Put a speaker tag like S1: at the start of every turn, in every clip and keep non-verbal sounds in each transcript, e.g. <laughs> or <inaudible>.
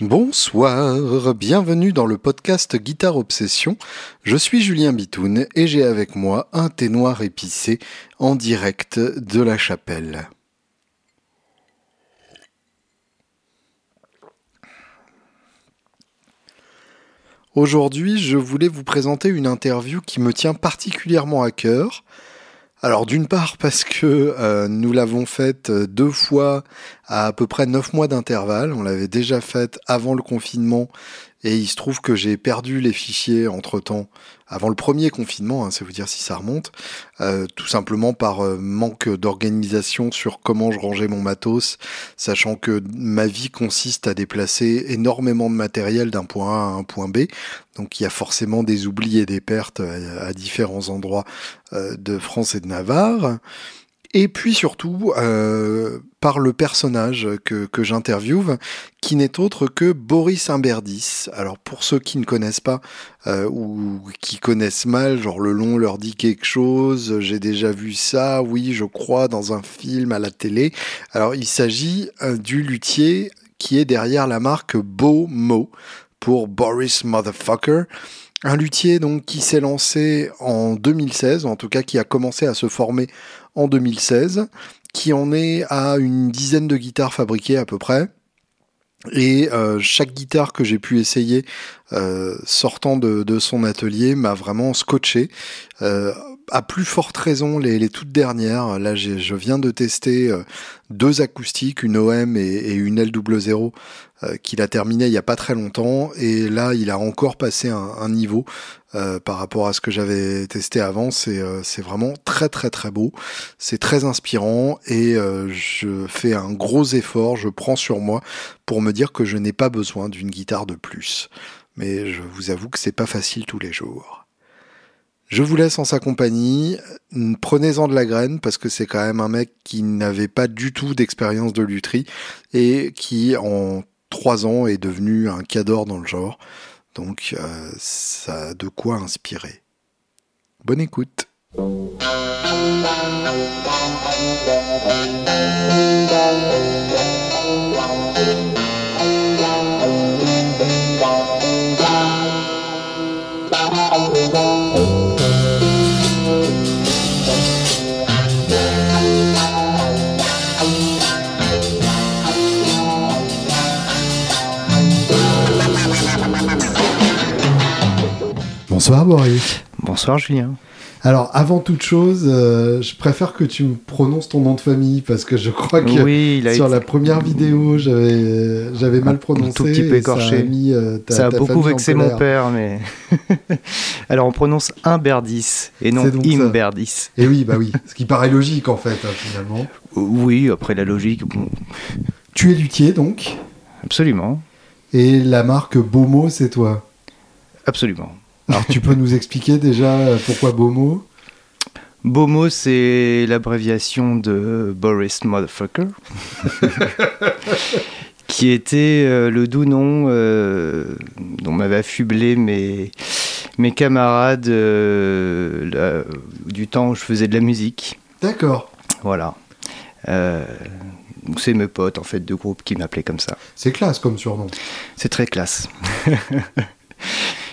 S1: Bonsoir, bienvenue dans le podcast Guitare Obsession. Je suis Julien Bitoun et j'ai avec moi un thé noir épicé en direct de la chapelle. Aujourd'hui, je voulais vous présenter une interview qui me tient particulièrement à cœur. Alors d'une part parce que euh, nous l'avons faite euh, deux fois à à peu près neuf mois d'intervalle. On l'avait déjà faite avant le confinement et il se trouve que j'ai perdu les fichiers entre-temps, avant le premier confinement, hein, c'est vous dire si ça remonte, euh, tout simplement par euh, manque d'organisation sur comment je rangeais mon matos, sachant que ma vie consiste à déplacer énormément de matériel d'un point A à un point B. Donc il y a forcément des oublis et des pertes à, à différents endroits euh, de France et de Navarre. Et puis surtout euh, par le personnage que, que j'interviewe, qui n'est autre que Boris Imberdis. Alors pour ceux qui ne connaissent pas euh, ou qui connaissent mal, genre le long leur dit quelque chose, j'ai déjà vu ça, oui je crois, dans un film à la télé. Alors il s'agit euh, du luthier qui est derrière la marque Bomo pour Boris Motherfucker. Un luthier donc qui s'est lancé en 2016, en tout cas qui a commencé à se former en 2016, qui en est à une dizaine de guitares fabriquées à peu près. Et euh, chaque guitare que j'ai pu essayer euh, sortant de, son atelier m'a vraiment scotché. Euh, à plus forte raison les, les toutes dernières. Là, je viens de tester euh, deux acoustiques, une OM et, et une L00 euh, qu'il a terminé il y a pas très longtemps. Et là, il a encore passé un, niveau euh, par rapport à ce que j'avais testé avant. C'est euh, vraiment très très très beau. C'est très inspirant et euh, je fais un gros effort. Je prends sur moi pour me dire que je n'ai pas besoin d'une guitare de plus. Mais je vous avoue que c'est pas facile tous les jours. Je vous laisse en sa compagnie. Prenez-en de la graine parce que c'est quand même un mec qui n'avait pas du tout d'expérience de lutherie et qui en trois ans est devenu un cador dans le genre. Donc euh, ça a de quoi inspirer. Bonne écoute. Bonsoir Boris.
S2: Bonsoir Julien.
S1: Alors, avant toute chose, euh, je préfère que tu me prononces ton nom de famille parce que je crois que
S2: oui,
S1: sur la première vidéo, j'avais j'avais mal prononcé.
S2: Un tout petit peu écorché.
S1: Ça a, mis, euh, ta,
S2: ça a beaucoup vexé mon père, mais. <laughs> Alors on prononce Imberdis et non Imberdis.
S1: Et oui, bah oui. Ce qui paraît logique en fait, hein, finalement.
S2: Oui, après la logique. Bon...
S1: Tu es luthier donc?
S2: Absolument.
S1: Et la marque Bomo, c'est toi?
S2: Absolument.
S1: Alors tu peux nous expliquer déjà pourquoi Bomo
S2: Bomo, c'est l'abréviation de Boris Motherfucker, <laughs> qui était euh, le doux nom euh, dont m'avaient affublé mes, mes camarades euh, là, du temps où je faisais de la musique.
S1: D'accord.
S2: Voilà. Euh, c'est mes potes en fait de groupe qui m'appelaient comme ça.
S1: C'est classe comme surnom.
S2: C'est très classe. <laughs>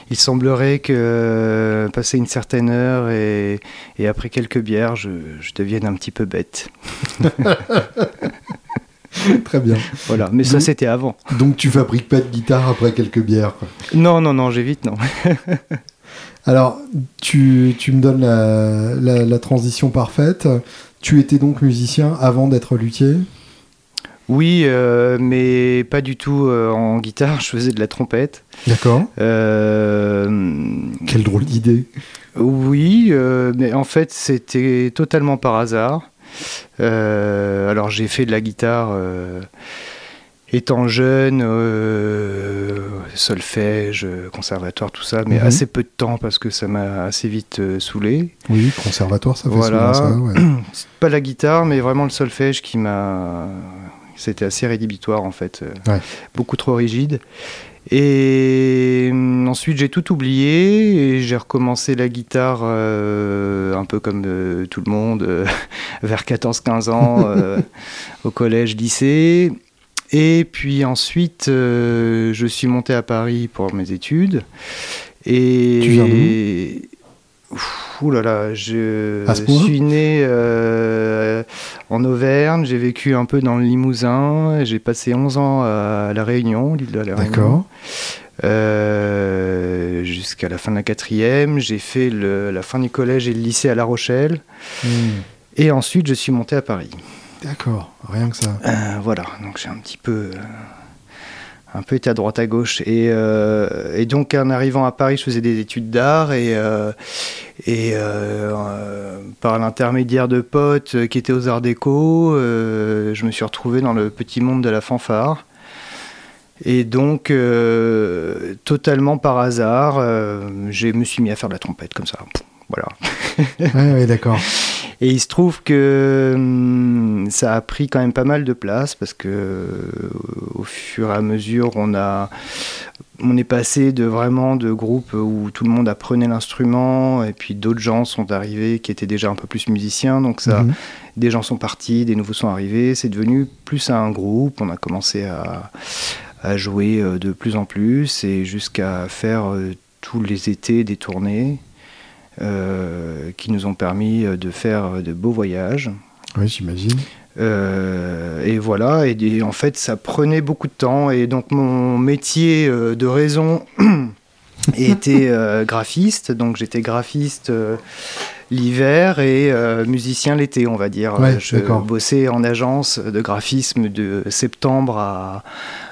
S2: Il semblerait que euh, passer une certaine heure et, et après quelques bières, je, je, devienne un petit peu bête. <laughs>
S1: Très bien.
S2: Voilà, mais donc, ça c'était avant.
S1: Donc tu fabriques pas de guitare après quelques bières quoi.
S2: Non, non, non, j'évite, non. <laughs>
S1: Alors, tu, tu me donnes la, la, la, transition parfaite. Tu étais donc musicien avant d'être luthier?
S2: Oui, euh, mais pas du tout euh, en guitare. <laughs> Je faisais de la trompette.
S1: D'accord.
S2: Euh,
S1: Quelle drôle d'idée.
S2: Oui, mais en fait, c'était totalement par hasard. Alors, j'ai fait de la guitare étant jeune, solfège, conservatoire, tout ça, mais
S1: Mhm.
S2: assez peu de temps parce que ça m'a assez vite saoulé.
S1: Oui, conservatoire, ça fait
S2: Voilà.
S1: souvent ça. Ouais. <clears throat>
S2: Pas la guitare, mais vraiment le solfège qui m'a. C'était assez rédhibitoire en fait,
S1: Ouais.
S2: beaucoup trop rigide. Et hum, ensuite j'ai tout oublié et j'ai recommencé la guitare euh, un peu comme euh, tout le monde euh, <laughs> vers 14-15 ans <laughs> euh, au collège, lycée. Et puis ensuite, je suis monté à Paris pour mes études. Et
S1: tu viens
S2: Ouh là là, je suis né euh, en Auvergne, j'ai vécu un peu dans le Limousin, j'ai passé 11 ans à La Réunion, l'île de la Réunion. D'accord. Euh, jusqu'à la fin de la quatrième, j'ai fait la fin du collège et le lycée à La Rochelle. Hmm. Et ensuite, je suis monté à Paris.
S1: D'accord, rien que ça.
S2: Euh, voilà, donc j'ai un petit peu un peu été à droite à gauche. Et, euh, et, donc en arrivant à Paris, je faisais des études d'art et, euh, et euh, par l'intermédiaire de potes qui étaient aux Arts Déco, je me suis retrouvé dans le petit monde de la fanfare. Et donc, totalement par hasard, je me suis mis à faire de la trompette comme ça. Voilà.
S1: oui, d'accord. <laughs>
S2: Et il se trouve que hum, ça a pris quand même pas mal de place parce que au fur et à mesure, on a on est passé de vraiment de groupes où tout le monde apprenait l'instrument et puis d'autres gens sont arrivés qui étaient déjà un peu plus musiciens. Donc ça, mhm. des gens sont partis, des nouveaux sont arrivés. C'est devenu plus un groupe. On a commencé à, à jouer euh, de plus en plus et jusqu'à faire euh, tous les étés des tournées. Euh, qui nous ont permis euh, de faire de beaux voyages.
S1: Oui, j'imagine.
S2: Euh, et voilà, et, en fait, ça prenait beaucoup de temps. Et donc, mon métier de raison <clears throat> était graphiste. Donc, j'étais graphiste l'hiver et musicien l'été, on va dire. je bossais en agence de graphisme de septembre à,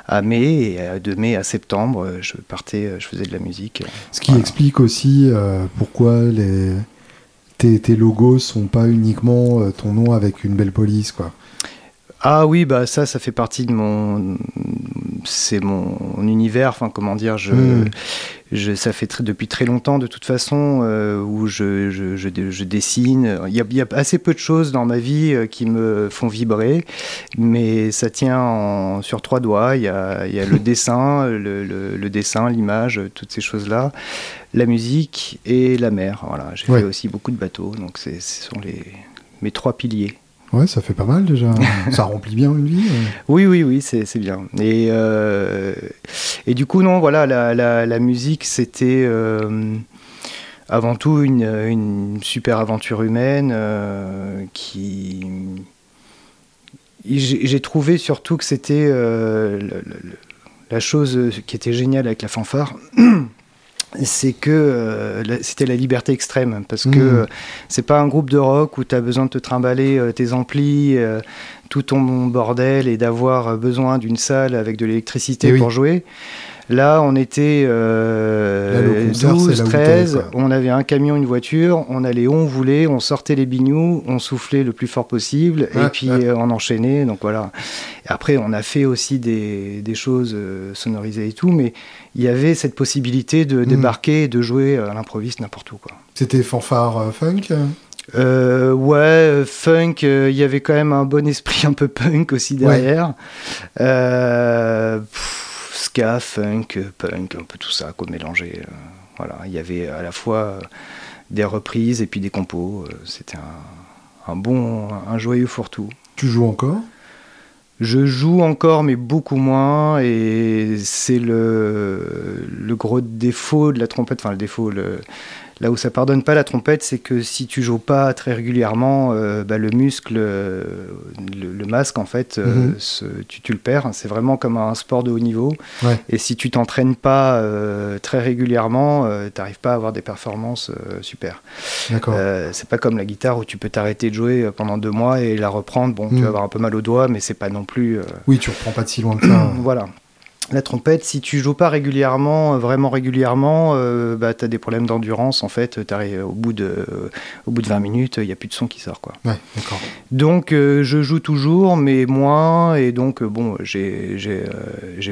S2: à mai et euh, de mai à septembre, euh, je partais, euh, je faisais de la musique.
S1: Ce qui explique aussi pourquoi les tes, tes, logos sont pas uniquement ton nom avec une belle police, quoi.
S2: Ah oui, bah ça, ça fait partie de mon, c'est mon univers. Enfin, comment dire, je, hmm. Je ça fait depuis très longtemps de toute façon euh, où je, je, je, dessine. Il y, a, il y, a, assez peu de choses dans ma vie euh, qui me font vibrer, mais ça tient en, sur trois doigts. Il y a, il y a le <laughs> dessin, le, le, dessin, l'image, toutes ces choses-là, la musique et la mer. Voilà, j'ai fait aussi beaucoup de bateaux, donc ce sont les mes trois piliers.
S1: Ouais, ça fait pas mal déjà. ça remplit bien une vie.
S2: Oui, oui, oui, c'est bien. Et, euh, et du coup, non, voilà, la, la, musique, c'était euh, avant tout une, une, super aventure humaine euh, qui. J'ai trouvé surtout que c'était la chose qui était géniale avec la fanfare. <clears throat> c'est que euh, c'était la liberté extrême parce que mmh. euh, c'est pas un groupe de rock où tu as besoin de te trimballer euh, tes amplis, tout ton bordel et d'avoir besoin d'une salle avec de l'électricité eh pour jouer. Là, on était 12, 13, on avait un camion, une voiture, on allait où on voulait, on sortait les bignous, on soufflait le plus fort possible, et puis on enchaînait. Donc voilà. Et après, on a fait aussi des, des choses sonorisées et tout, mais il y avait cette possibilité de hmm. débarquer et de jouer à l'improviste n'importe où.
S1: C'était fanfare euh, funk
S2: euh, ouais, euh, funk, il y avait quand même un bon esprit un peu punk aussi derrière. Ska, funk, punk, un peu tout ça, quoi, mélangé. voilà, il y avait à la fois des reprises et puis des compos. C'était un, un, bon, un joyeux fourre-tout.
S1: Tu joues encore?
S2: Je joue encore, mais beaucoup moins, et c'est le, le gros défaut de la trompette, enfin le défaut, le, Là où ça pardonne pas la trompette, c'est que si tu joues pas très régulièrement, euh, bah, le muscle, euh, le, masque, en fait, euh, mhm. tu, le perds. C'est vraiment comme un sport de haut niveau. Et si tu t'entraînes pas très régulièrement, tu n'arrives pas à avoir des performances super. c'est pas comme la guitare où tu peux t'arrêter de jouer pendant deux mois et la reprendre. Bon, tu mhm. vas avoir un peu mal au doigt, mais c'est pas non plus.
S1: Oui, tu reprends pas de si loin que ça. <clears throat>
S2: voilà la trompette, si tu joues pas régulièrement, euh, vraiment régulièrement, euh, bah, tu as des problèmes d'endurance. En fait, au, bout de, au bout de 20 minutes, il n'y a plus de son qui sort. Quoi.
S1: Ouais, d'accord.
S2: Donc, euh, je joue toujours, mais moins. Et donc, bon, j'ai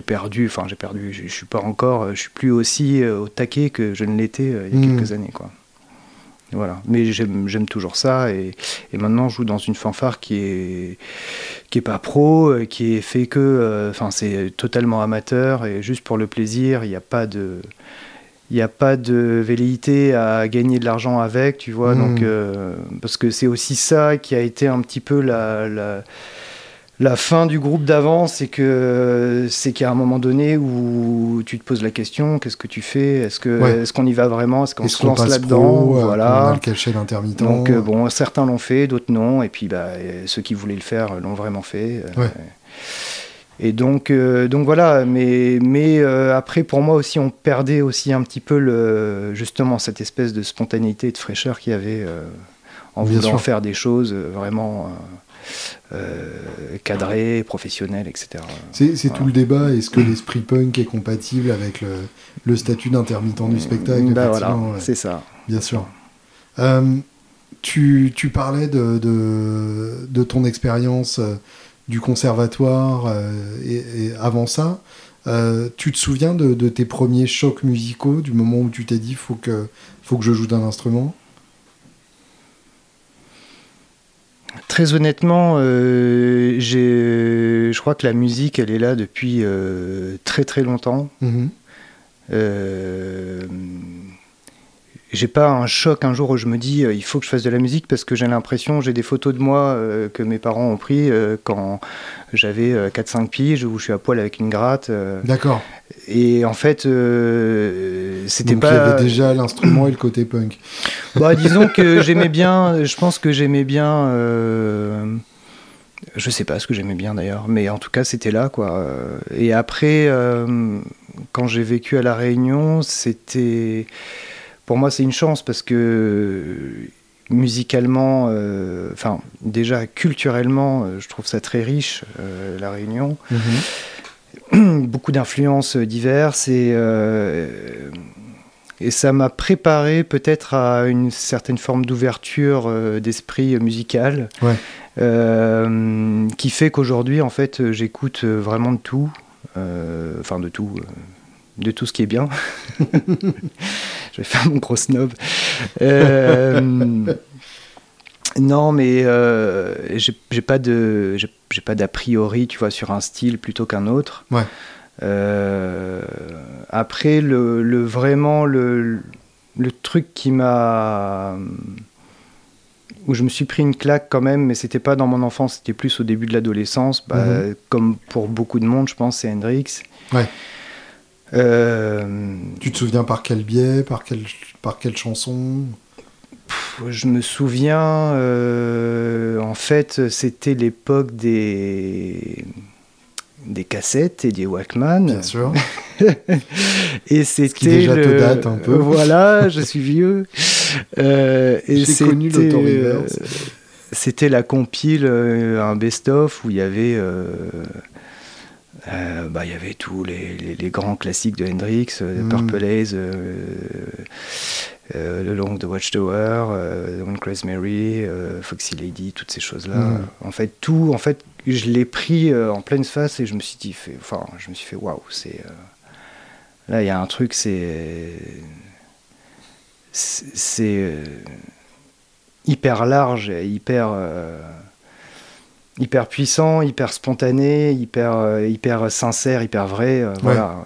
S2: perdu, enfin, j'ai perdu, je suis pas encore, je suis plus aussi au taquet que je ne l'étais il y a hmm. quelques années. Quoi. Voilà. Mais j'aime toujours ça. Et, maintenant, je joue dans une fanfare qui est, qui est pas pro, euh, qui est fait que. Euh, enfin, c'est totalement amateur et juste pour le plaisir. Il n'y a pas de. Il n'y a pas de velléité à gagner de l'argent avec, tu vois. Donc, hmm. euh, parce que c'est aussi ça qui a été un petit peu la, la fin du groupe d'avant, c'est que c'est qu'à un moment donné où tu te poses la question, qu'est-ce que tu fais? Est-ce que est-ce qu'on y va vraiment? Est-ce qu'on se lance là-dedans?
S1: Voilà. On a le d'intermittent?
S2: Donc bon, certains l'ont fait, d'autres non, et puis bah, ceux qui voulaient le faire l'ont vraiment fait. Et donc, donc voilà, mais, mais après, pour moi aussi, on perdait aussi un petit peu le, justement cette espèce de spontanéité et de fraîcheur qu'il y avait en voulant faire des choses vraiment euh, cadré, professionnel, etc.
S1: C'est tout le débat. Est-ce que l'esprit punk est compatible avec le, statut d'intermittent du spectacle
S2: bah voilà, c'est ça.
S1: Bien sûr. Euh, tu, parlais de, de, ton expérience euh, du conservatoire et, avant ça. tu te souviens de, de, tes premiers chocs musicaux, du moment où tu t'es dit faut que, faut que je joue d'un instrument?
S2: Très honnêtement, euh, je crois que la musique, elle est là depuis euh, très très longtemps. Mhm. Euh, j'ai pas un choc un jour où je me dis il faut que je fasse de la musique parce que j'ai l'impression, j'ai des photos de moi que mes parents ont pris quand j'avais 4-5 piges où je suis à poil avec une gratte.
S1: D'accord.
S2: Et en fait, euh, c'était pas.
S1: Il y avait déjà l'instrument et le côté punk.
S2: Bah, disons que j'aimais bien. Je pense que j'aimais bien. Euh, je sais pas ce que j'aimais bien d'ailleurs, mais en tout cas, c'était là, quoi. Et après, euh, quand j'ai vécu à La Réunion, c'était. Pour moi, c'est une chance parce que musicalement, enfin, déjà culturellement, je trouve ça très riche, La Réunion. Mhm. <clears throat> beaucoup d'influences diverses et, euh, et ça m'a préparé peut-être à une certaine forme d'ouverture euh, d'esprit musical euh, qui fait qu'aujourd'hui en fait j'écoute vraiment de tout, enfin de tout de tout ce qui est bien. <laughs> je vais faire mon gros snob. <laughs> non, mais j'ai pas de j'ai pas d'a priori, tu vois, sur un style plutôt qu'un autre.
S1: Ouais.
S2: Euh, après, le, vraiment le, le, truc qui m'a où je me suis pris une claque quand même, mais c'était pas dans mon enfance, c'était plus au début de l'adolescence. Bah, mhm. Comme pour beaucoup de monde, je pense, c'est Hendrix.
S1: Ouais. Euh, tu te souviens par quel biais, par quelle, par quelle chanson?
S2: Je me souviens, euh, en fait, c'était l'époque des des cassettes et des Walkman.
S1: Bien sûr. <laughs>
S2: et c'était
S1: déjà te date un peu.
S2: Voilà, je suis vieux. <laughs>
S1: Euh, et J'ai connu euh,
S2: C'était la compile, euh, un best-of où il y avait. bah, il y avait tous les, les, grands classiques de Hendrix, mm. Purple Haze, euh, le Long de Watchtower, euh, The One Crazy Mary, euh, Foxy Lady, toutes ces choses-là. Mm. En fait, tout, en fait, je l'ai pris en pleine face et je me suis dit, fait, enfin, je me suis fait, waouh, c'est là, il y a un truc, c'est c'est hyper large, hyper hyper puissant, hyper spontané, hyper hyper sincère, hyper vrai. Voilà.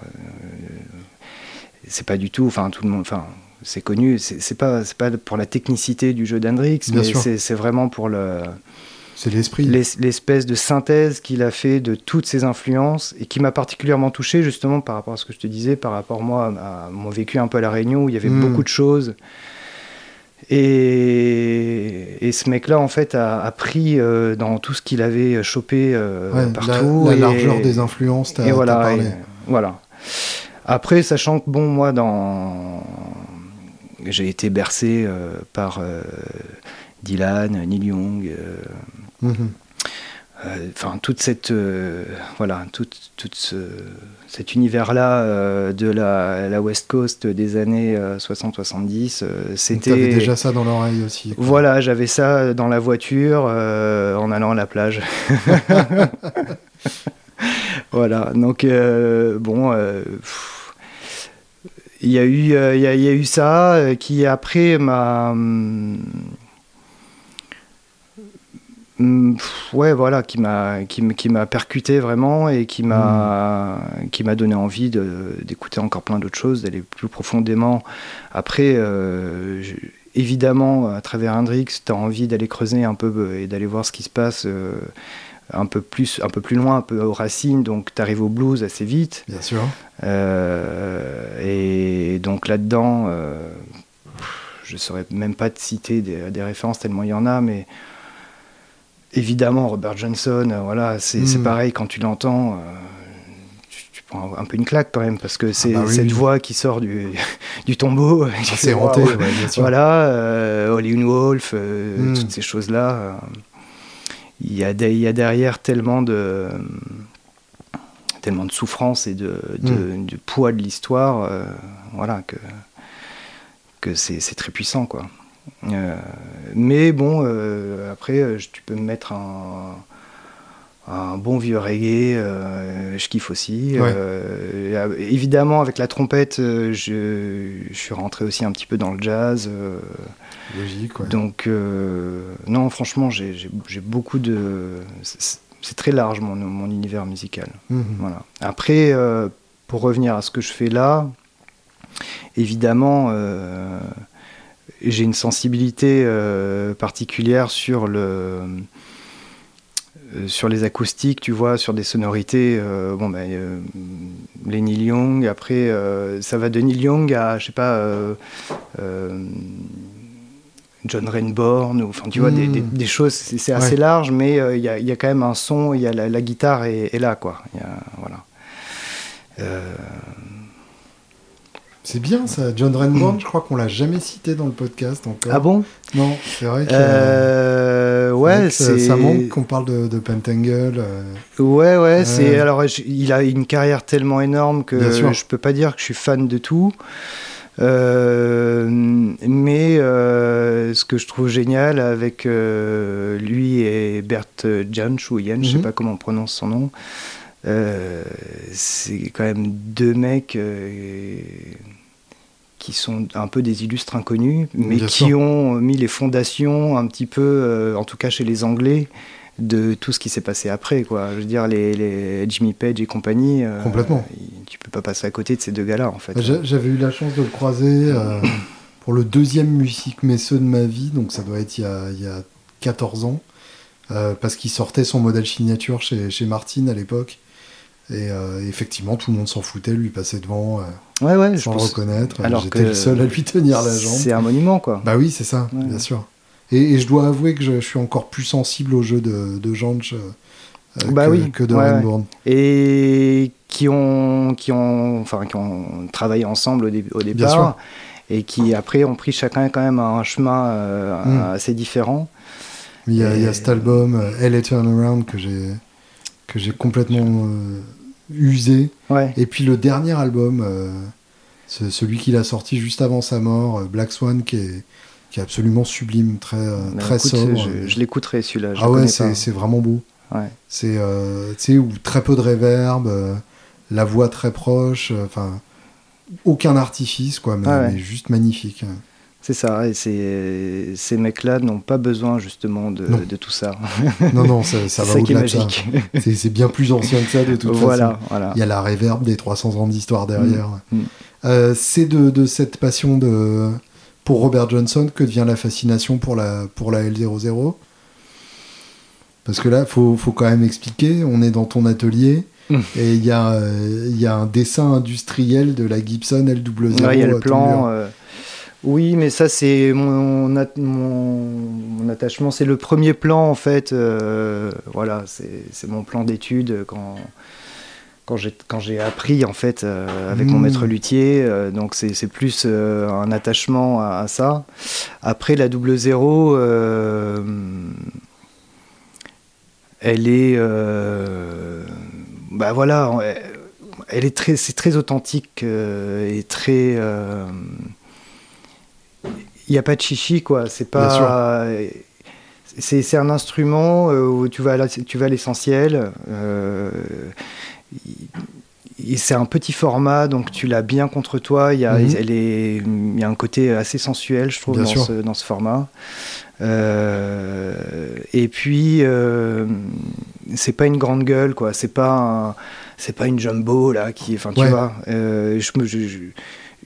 S2: c'est pas du tout, enfin tout le monde, enfin c'est connu, c'est pas, pas pour la technicité du jeu d'Hendrix, mais c'est vraiment pour le.
S1: C'est l'esprit.
S2: L'espèce de synthèse qu'il a fait de toutes ses influences et qui m'a particulièrement touché justement par rapport à ce que je te disais, par rapport moi à mon vécu un peu à La Réunion où il y avait hmm. beaucoup de choses. Et, et ce mec-là, en fait, a, a pris euh, dans tout ce qu'il avait chopé euh, partout.
S1: La, largeur des influences, t'as
S2: voilà,
S1: parlé.
S2: voilà. Après, sachant que, bon, moi, dans, j'ai été bercé euh, par euh, Dylan, Neil Young. Euh, mhm. Enfin, toute cette voilà, tout, cet univers-là de la, la, West Coast des années 60-70, c'était.
S1: T'avais déjà ça dans l'oreille aussi.
S2: Voilà, j'avais ça dans la voiture en allant à la plage. <laughs> <laughs> voilà, donc bon il y a eu, euh, il y, a, eu ça euh, qui après m'a hum, hum, ouais voilà qui m'a qui, qui m'a percuté vraiment et qui m'a mmh. qui m'a donné envie d'écouter encore plein d'autres choses d'aller plus profondément après euh, évidemment à travers Hendrix tu as envie d'aller creuser un peu et d'aller voir ce qui se passe un peu plus, un peu plus loin, un peu aux racines, donc tu arrives au blues assez vite.
S1: Bien sûr.
S2: Euh, et donc là-dedans, euh, je ne saurais même pas te citer des, références tellement il y en a, mais évidemment Robert Johnson, voilà, c'est hmm. pareil quand tu l'entends. tu, prends un, peu une claque quand même parce que c'est ah bah cette voix qui sort du, <laughs> du tombeau.
S1: C'est hanté, bien sûr.
S2: Voilà, Hollywood Wolf, hmm. toutes ces choses-là il y, y a derrière tellement de tellement de souffrance et de, de, mm. poids de l'histoire, euh, voilà que que c'est très puissant quoi. Euh, mais bon, euh, après, tu peux me mettre un, un bon vieux reggae, je kiffe aussi. évidemment, avec la trompette, je, je, suis rentré aussi un petit peu dans le jazz.
S1: Logique,
S2: Donc, euh, non, franchement, j'ai beaucoup de. C'est très large mon, mon univers musical. Mhm. Voilà. Après, euh, pour revenir à ce que je fais là, évidemment, euh, j'ai une sensibilité particulière sur le sur les acoustiques, tu vois, sur des sonorités, bon ben, les Neil Young, après ça va de Neil Young à, je sais pas, John Rainbourne, ou, enfin tu vois, des, hmm. choses, c'est assez large, mais euh, il y, a, quand même un son, il y a la, guitare est, là, quoi. voilà. Euh,
S1: c'est bien ça, John Rainbourne, je crois qu'on l'a jamais cité dans le podcast encore.
S2: Ah bon?
S1: Non, c'est vrai que.
S2: Euh, ouais,
S1: c'est. Ça manque qu'on parle de, de Pentangle.
S2: Ouais, ouais, c'est. Alors, il a une carrière tellement énorme que je peux pas dire que je suis fan de tout. Euh, mais euh, ce que je trouve génial avec euh, lui et Bert Jansch ou Jan, je sais mhm. pas comment on prononce son nom, c'est quand même deux mecs qui sont un peu des illustres inconnus, mais qui ont mis les fondations un petit peu, en tout cas chez les Anglais, de tout ce qui s'est passé après. Quoi. Je veux dire, les, les Jimmy Page et compagnie,
S1: euh, Complètement.
S2: tu peux pas passer à côté de ces deux gars-là, en fait. Bah,
S1: j'avais eu la chance de le croiser euh, <coughs> pour le deuxième musique messeux de ma vie, donc ça doit être il y a, il y a 14 ans, euh, parce qu'il sortait son modèle signature chez, chez Martin à l'époque. Et effectivement, tout le monde s'en foutait, lui passait devant
S2: ouais, ouais,
S1: sans le reconnaître. Alors J'étais le seul à lui tenir la jambe.
S2: C'est un monument, quoi.
S1: Bah oui, c'est ça, bien sûr. Et, je dois avouer que je, suis encore plus sensible au jeu de, de Janch euh, bah que, oui. que, de ouais,
S2: Et qui ont, qui, ont, enfin, qui ont travaillé ensemble au, départ et qui après ont pris chacun quand même un chemin euh, hmm. assez différent.
S1: Il y, a, il y, a, cet album euh, LA Turnaround que j'ai que j'ai complètement usé. Et puis le dernier album, celui qu'il a sorti juste avant sa mort, Black Swan, qui est qui est absolument sublime, très, euh, très sobre.
S2: Je, l'écouterai celui-là.
S1: Ah ouais, c'est vraiment beau.
S2: Ouais.
S1: C'est euh, très peu de réverb, euh, la voix très proche, euh, enfin aucun artifice quoi, mais, juste magnifique.
S2: C'est ça, et ces, ces mecs-là n'ont pas besoin justement de, de tout ça. <laughs>
S1: non, non, ça, ça va au-delà de ça. <laughs> C'est bien plus ancien que ça de toute
S2: voilà,
S1: façon.
S2: Voilà.
S1: Il y a la réverb des 300 ans d'histoire derrière. Mm, mm. C'est de, de, cette passion de, pour Robert Johnson que devient la fascination pour la, pour la L00 Parce que là, il faut, faut, quand même expliquer, on est dans ton atelier. Hum. Et il y, a, y a un dessin industriel de la Gibson L00.
S2: Il y a le plan. Euh, oui, mais ça, c'est mon, mon, attachement. C'est le premier plan, en fait. Euh, voilà, c'est mon plan d'étude quand, quand j'ai appris en fait euh, avec mon maître mmh. luthier euh, donc c'est plus un attachement à, ça après la double zéro elle est bah voilà elle est très c'est très authentique et très il n'y a pas de chichi quoi c'est pas c'est un instrument où tu vas à l'essentiel c'est un petit format, donc tu l'as bien contre toi. Il y, a, elle est, il y a un côté assez sensuel, je trouve, dans ce, dans ce, format. Euh, et puis, euh, c'est pas une grande gueule, quoi. C'est pas, c'est pas une jumbo là qui, enfin, tu vois. Euh, je, je, je,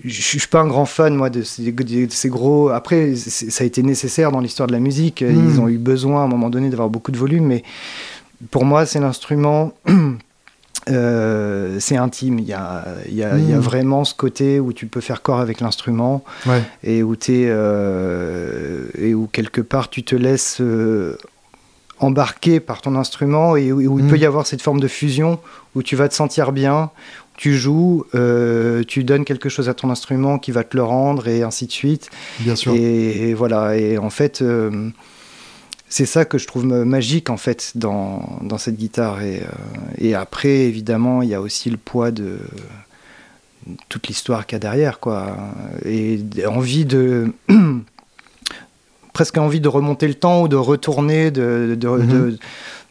S2: suis pas un grand fan moi de ces, ces gros. Après, ça a été nécessaire dans l'histoire de la musique. Mhm. Ils ont eu besoin à un moment donné d'avoir beaucoup de volume, mais pour moi, c'est l'instrument. <clears throat> Euh, c'est intime, il y a, y, a, y a, hmm. vraiment ce côté où tu peux faire corps avec l'instrument
S1: ouais.
S2: et, où es, euh, et où quelque part tu te laisses euh, embarquer par ton instrument et où, où il peut hmm. y avoir cette forme de fusion où tu vas te sentir bien, tu joues, euh, tu donnes quelque chose à ton instrument qui va te le rendre et ainsi de suite.
S1: Bien sûr.
S2: Et, et voilà, et en fait euh, c'est ça que je trouve magique en fait dans, dans cette guitare. Et, euh, et, après, évidemment, il y a aussi le poids de toute l'histoire qu'il y a derrière, quoi. Et envie de <clears throat> presque envie de remonter le temps ou de retourner, de, de, -hmm.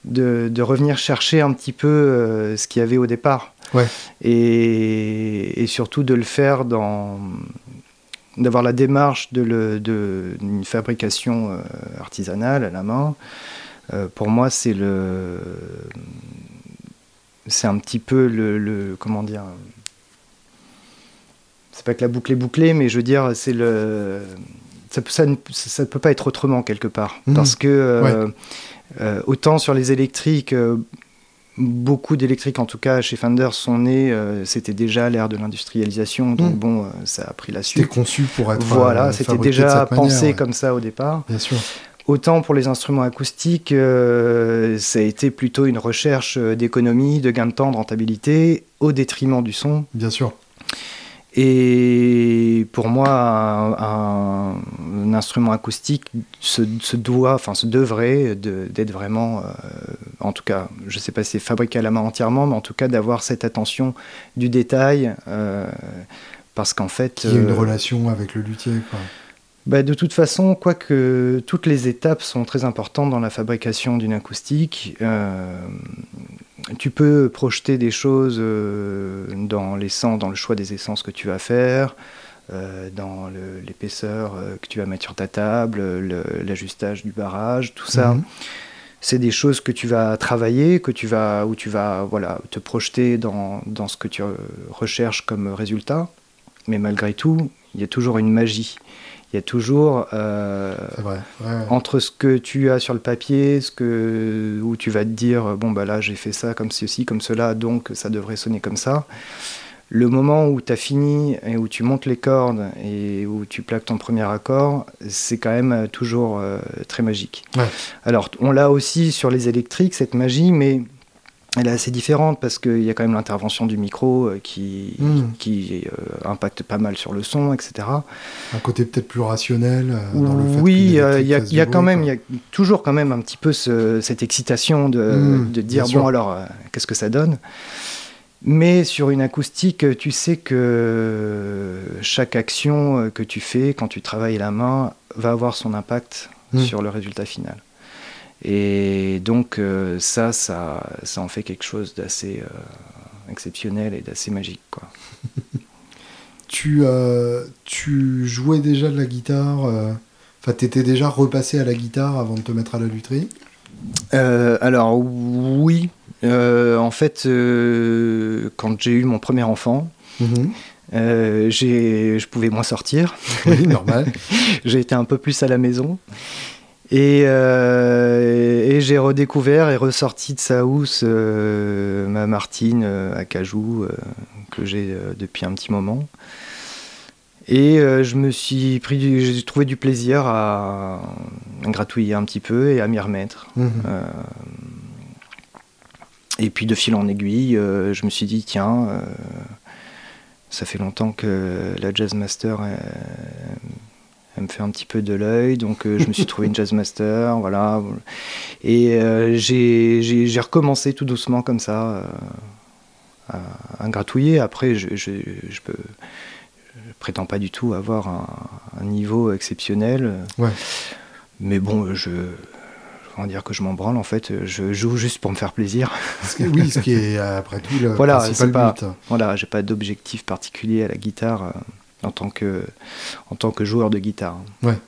S2: de, revenir chercher un petit peu euh, ce qu'il y avait au départ.
S1: Ouais.
S2: Et, et, surtout de le faire dans d'avoir la démarche d'une de de, fabrication euh, artisanale à la main, euh, pour moi, c'est le. C'est un petit peu le, le. Comment dire C'est pas que la boucle est bouclée, mais je veux dire, c'est le. Ça, ça, ça, ne peut pas être autrement quelque part. Mmh. Parce que. Euh, ouais. Euh, autant sur les électriques, euh, beaucoup d'électriques, en tout cas chez Fender, sont nés, c'était déjà l'ère de l'industrialisation, donc mmh. bon, ça a pris la suite.
S1: C'était conçu pour être.
S2: Voilà, c'était déjà pensé
S1: manière, ouais.
S2: comme ça au départ.
S1: Bien sûr.
S2: Autant pour les instruments acoustiques, ça a été plutôt une recherche d'économie, de gain de temps, de rentabilité, au détriment du son.
S1: Bien sûr.
S2: Et pour moi, un, instrument acoustique se, se, doit, enfin se devrait d'être vraiment, euh, en tout cas, je ne sais pas si c'est fabriqué à la main entièrement, mais en tout cas d'avoir cette attention du détail, euh, parce qu'en fait...
S1: Il y a une euh, relation avec le luthier, quoi.
S2: Bah, de toute façon, quoique toutes les étapes sont très importantes dans la fabrication d'une acoustique, euh, tu peux projeter des choses euh, dans l'essence, dans le choix des essences que tu vas faire, euh, dans l'épaisseur que tu vas mettre sur ta table, l'ajustage du barrage, tout ça. -hmm. C'est des choses que tu vas travailler, que tu vas, où tu vas voilà, te projeter dans, dans ce que tu recherches comme résultat. Mais malgré tout, il y a toujours une magie il y a toujours euh,
S1: vrai, ouais, ouais.
S2: entre ce que tu as sur le papier, ce que où tu vas te dire bon bah là j'ai fait ça comme ceci, comme cela, donc ça devrait sonner comme ça. Le moment où tu as fini et où tu montes les cordes et où tu plaques ton premier accord, c'est quand même toujours euh, très magique.
S1: Ouais.
S2: Alors on l'a aussi sur les électriques cette magie, mais elle est assez différente parce qu'il y a quand même l'intervention du micro euh, qui, mmh. qui euh, impacte pas mal sur le son, etc.
S1: Un côté peut-être plus rationnel euh, dans le fait
S2: Oui, il euh, y, y, a quand même, il y a toujours quand même un petit peu ce, cette excitation de, mmh, de dire bon alors qu'est-ce que ça donne? Mais sur une acoustique, tu sais que chaque action que tu fais quand tu travailles la main va avoir son impact mmh. sur le résultat final. Et donc euh, ça, ça, ça en fait quelque chose d'assez euh, exceptionnel et d'assez magique. Quoi. <laughs>
S1: tu, euh, tu jouais déjà de la guitare euh, Enfin, tu étais déjà repassé à la guitare avant de te mettre à la lutherie?
S2: Euh, Alors oui. en fait, quand j'ai eu mon premier enfant, mm -hmm. Euh, je pouvais moins sortir.
S1: Oui, normal. <laughs>
S2: j'ai été un peu plus à la maison. Et, euh, et j'ai redécouvert et ressorti de sa housse euh, ma Martine euh, à cajou que j'ai depuis un petit moment. Et je me suis pris, j'ai trouvé du plaisir à, à, gratouiller un petit peu et à m'y remettre. Mmh. et puis de fil en aiguille, je me suis dit tiens, ça fait longtemps que la Jazz Master elle me fait un petit peu de l'œil, donc euh, je me suis trouvé une Jazzmaster, <laughs> voilà. Et euh, j'ai recommencé tout doucement comme ça euh, à, à, gratouiller. Après, je, je, je peux je prétends pas du tout avoir un, un niveau exceptionnel.
S1: Ouais.
S2: Mais bon, je, on dire que je m'en branle en fait, je joue juste pour me faire plaisir.
S1: oui, ce qui est après tout le <laughs>
S2: voilà,
S1: principal
S2: pas,
S1: but.
S2: Voilà, j'ai pas d'objectif particulier à la guitare en tant que, en tant que joueur de guitare.
S1: Ouais.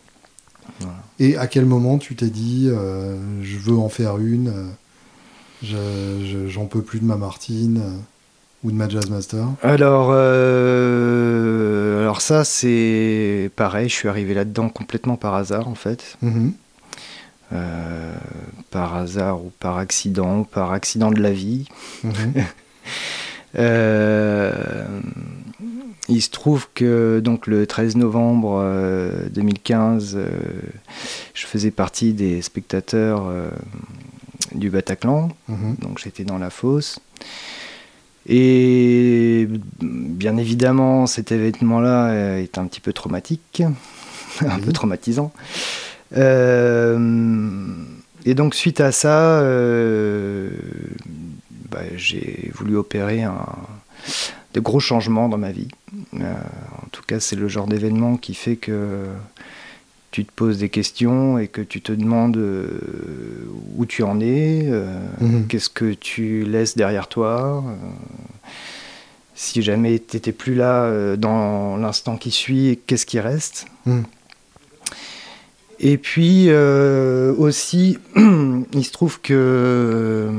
S1: Voilà. Et à quel moment tu t'es dit, euh, je veux en faire une, euh, j'en peux plus de ma Martine euh, ou de ma Jazzmaster?
S2: Alors, alors ça c'est pareil, je suis arrivé là-dedans complètement par hasard en fait.
S1: Mm -hmm.
S2: par hasard ou par accident, ou par accident de la vie. Mhm. <laughs> il se trouve que donc le 13 novembre 2015, je faisais partie des spectateurs du Bataclan, mhm. donc j'étais dans la fosse. Et bien évidemment, cet événement-là euh, est un petit peu traumatique, <laughs> un peu traumatisant. Euh, et donc suite à ça, euh, bah, j'ai voulu opérer un, de gros changements dans ma vie. en tout cas, c'est le genre d'événement qui fait que tu te poses des questions et que tu te demandes euh, où tu en es, euh, mhm. qu'est-ce que tu laisses derrière toi. Euh, si jamais tu n'étais plus là dans l'instant qui suit, qu'est-ce qui reste mhm. Et puis aussi, <clears throat> il se trouve que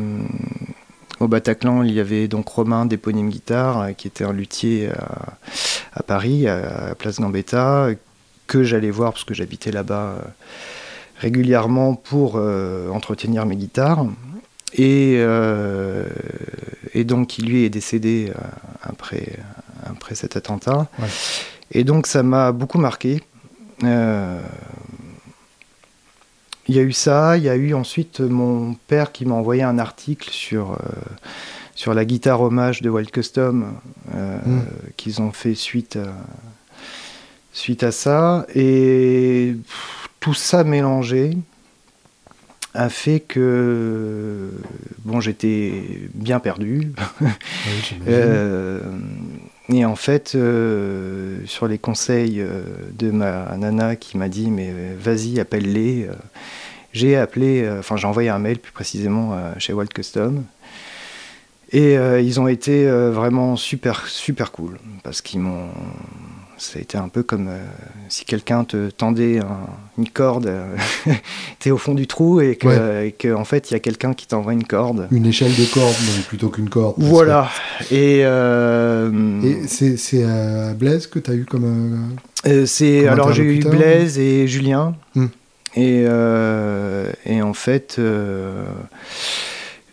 S2: au Bataclan, il y avait donc Romain d'éponyme guitare, qui était un luthier à, à Paris, à Place Gambetta, que j'allais voir parce que j'habitais là-bas euh, régulièrement pour euh, entretenir mes guitares. Et, euh, et, donc, il lui est décédé après, après cet attentat. Et donc, ça m'a beaucoup marqué. Il y a eu ça, il y a eu ensuite mon père qui m'a envoyé un article sur, sur la guitare hommage de Wild Custom mmh. qu'ils ont fait suite à suite à ça. Et tout ça mélangé a fait que bon, j'étais bien perdu. <laughs> Euh, et en fait, euh, sur les conseils euh, de ma nana qui m'a dit mais vas-y appelle-les, j'ai appelé, enfin j'ai envoyé un mail plus précisément chez Wild Custom. Et ils ont été vraiment super super cool parce qu'ils m'ont ça a été un peu comme euh, si quelqu'un te tendait une corde, euh, <laughs> tu es au fond du trou et que, en fait il y a quelqu'un qui t'envoie une corde.
S1: Une échelle de corde plutôt qu'une corde.
S2: Voilà. Et, euh,
S1: et c'est à Blaise que tu as eu comme.
S2: c'est alors j'ai eu Blaise et Julien. Hmm. Et, et, en fait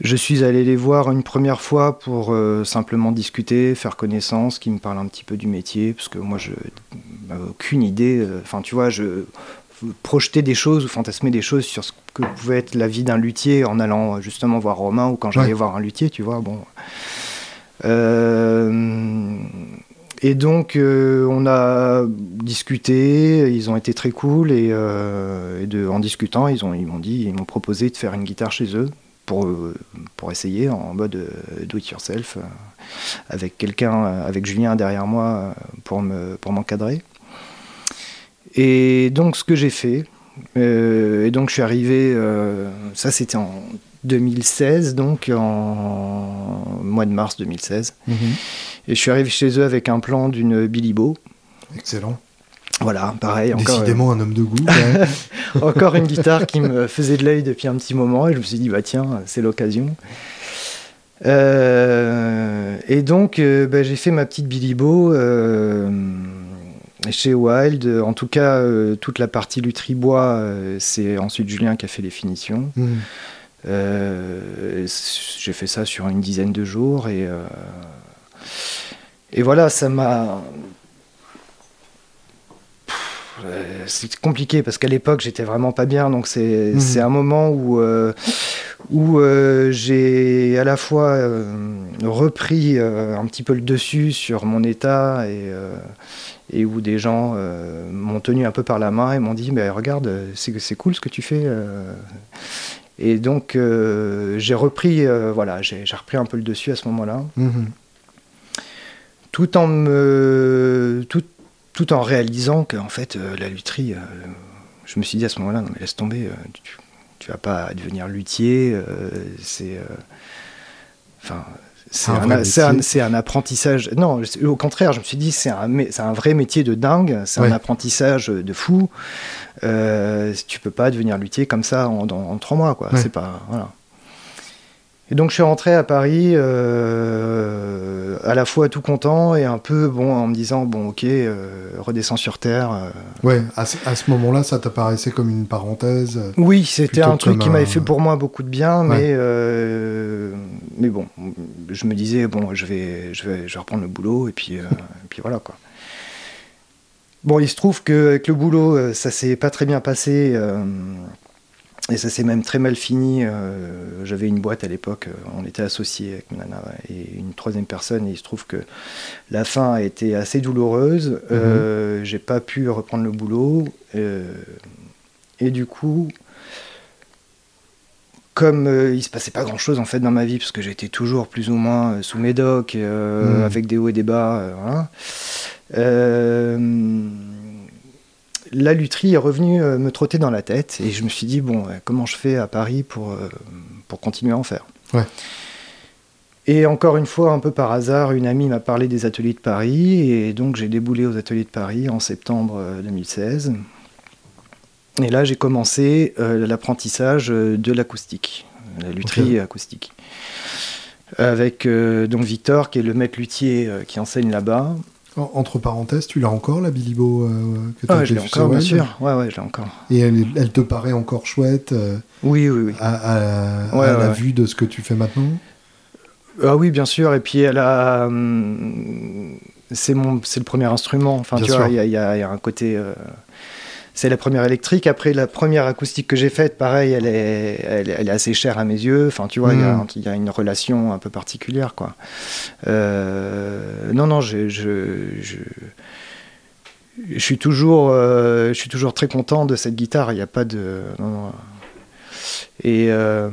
S2: je suis allé les voir une première fois pour euh, simplement discuter, faire connaissance, qui me parlent un petit peu du métier, parce que moi, je n'avais aucune idée. Euh, enfin, tu vois, je projetais des choses ou fantasmer des choses sur ce que pouvait être la vie d'un luthier en allant euh, justement voir Romain ou quand j'allais voir un luthier, tu vois. Bon. et donc, on a discuté, ils ont été très cool, et, de, en discutant, ils m'ont ils dit, ils m'ont proposé de faire une guitare chez eux pour, euh, pour essayer en mode euh, do it yourself, euh, avec quelqu'un, avec Julien derrière moi pour me pour m'encadrer. Et donc ce que j'ai fait, et donc je suis arrivé, ça c'était en 2016, donc en mois de mars 2016. Mhm. Et je suis arrivé chez eux avec un plan d'une Billy Bo.
S1: Excellent.
S2: Voilà, pareil.
S1: Décidément un homme de goût. <laughs>
S2: encore une guitare qui me faisait de l'œil depuis un petit moment et je me suis dit, bah tiens, c'est l'occasion. Euh, et donc, euh, bah, j'ai fait ma petite Billy Bo euh, chez Wild. En tout cas, toute la partie lutribois, c'est ensuite Julien qui a fait les finitions. Mmh. j'ai fait ça sur une dizaine de jours et, et voilà, ça m'a euh, c'est compliqué parce qu'à l'époque j'étais vraiment pas bien donc c'est mhm. un moment où euh, où euh, j'ai à la fois repris un petit peu le dessus sur mon état et et où des gens m'ont tenu un peu par la main et m'ont dit mais regarde c'est c'est cool ce que tu fais et donc j'ai repris voilà j'ai repris un peu le dessus à ce moment-là mhm. tout en me tout tout en réalisant que en fait euh, la lutherie, euh, je me suis dit à ce moment-là, non mais laisse tomber, euh, tu, tu, vas pas devenir luthier, c'est, enfin, c'est un, un, apprentissage. Non, au contraire, je me suis dit, c'est un, un vrai métier de dingue, c'est un apprentissage de fou. Tu peux pas devenir luthier comme ça en, trois mois, quoi. C'est pas. Voilà. Et donc je suis rentré à Paris euh, à la fois tout content et un peu bon en me disant bon ok euh, redescends sur terre. euh.
S1: Ouais, à ce, à ce moment-là, ça t'apparaissait comme une parenthèse. euh,
S2: Oui, c'était un truc qui m'avait fait pour moi beaucoup de bien,
S1: Ouais.
S2: mais mais bon, je me disais bon je vais je vais je vais reprendre le boulot et puis <laughs> et puis voilà quoi. Bon, il se trouve que avec le boulot, ça s'est pas très bien passé. Et ça s'est même très mal fini. euh, J'avais une boîte à l'époque, euh, on était associés avec nana et une troisième personne, et il se trouve que la fin a été assez douloureuse. Euh, J'ai pas pu reprendre le boulot. euh, et du coup, comme euh, il se passait pas grand chose en fait dans ma vie, parce que j'étais toujours plus ou moins euh, sous médoc, euh,
S1: Mhm.
S2: avec des hauts et des bas, voilà. La lutherie est revenue euh, me trotter dans la tête et je me suis dit bon euh, comment je fais à Paris pour, euh, pour continuer à en faire?
S1: Ouais.
S2: et encore une fois un peu par hasard une amie m'a parlé des ateliers de Paris et donc j'ai déboulé aux ateliers de Paris en septembre euh, 2016 et là j'ai commencé euh, l'apprentissage de l'acoustique la lutherie acoustique. Avec euh, donc Victor qui est le maître luthier euh, qui enseigne là-bas
S1: entre parenthèses, tu l'as encore, la Bilibo euh, que t'as
S2: Ah, je
S1: fait
S2: l'ai encore, bien sûr. Ouais, ouais, je l'ai encore.
S1: Et elle, elle te paraît encore chouette euh,
S2: Oui, oui, oui.
S1: à, à-
S2: Ouais,
S1: à la
S2: ouais.
S1: vue de ce que tu fais maintenant
S2: Ah oui, bien sûr. Et puis elle a, hum, c'est mon, c'est le premier instrument. Enfin,
S1: Bien
S2: tu vois,
S1: sûr.
S2: il y, a- il y il y a un côté. euh, c'est la première électrique. Après, la première acoustique que j'ai faite, pareil, elle est, elle, est- elle est assez chère à mes yeux. Enfin, tu vois, il y a-
S1: Mm.
S2: y, a une relation un peu particulière, quoi. Euh, non, non, je, je, je, je suis toujours, euh, je suis toujours très content de cette guitare. Il n'y a pas de, non, non. Et euh,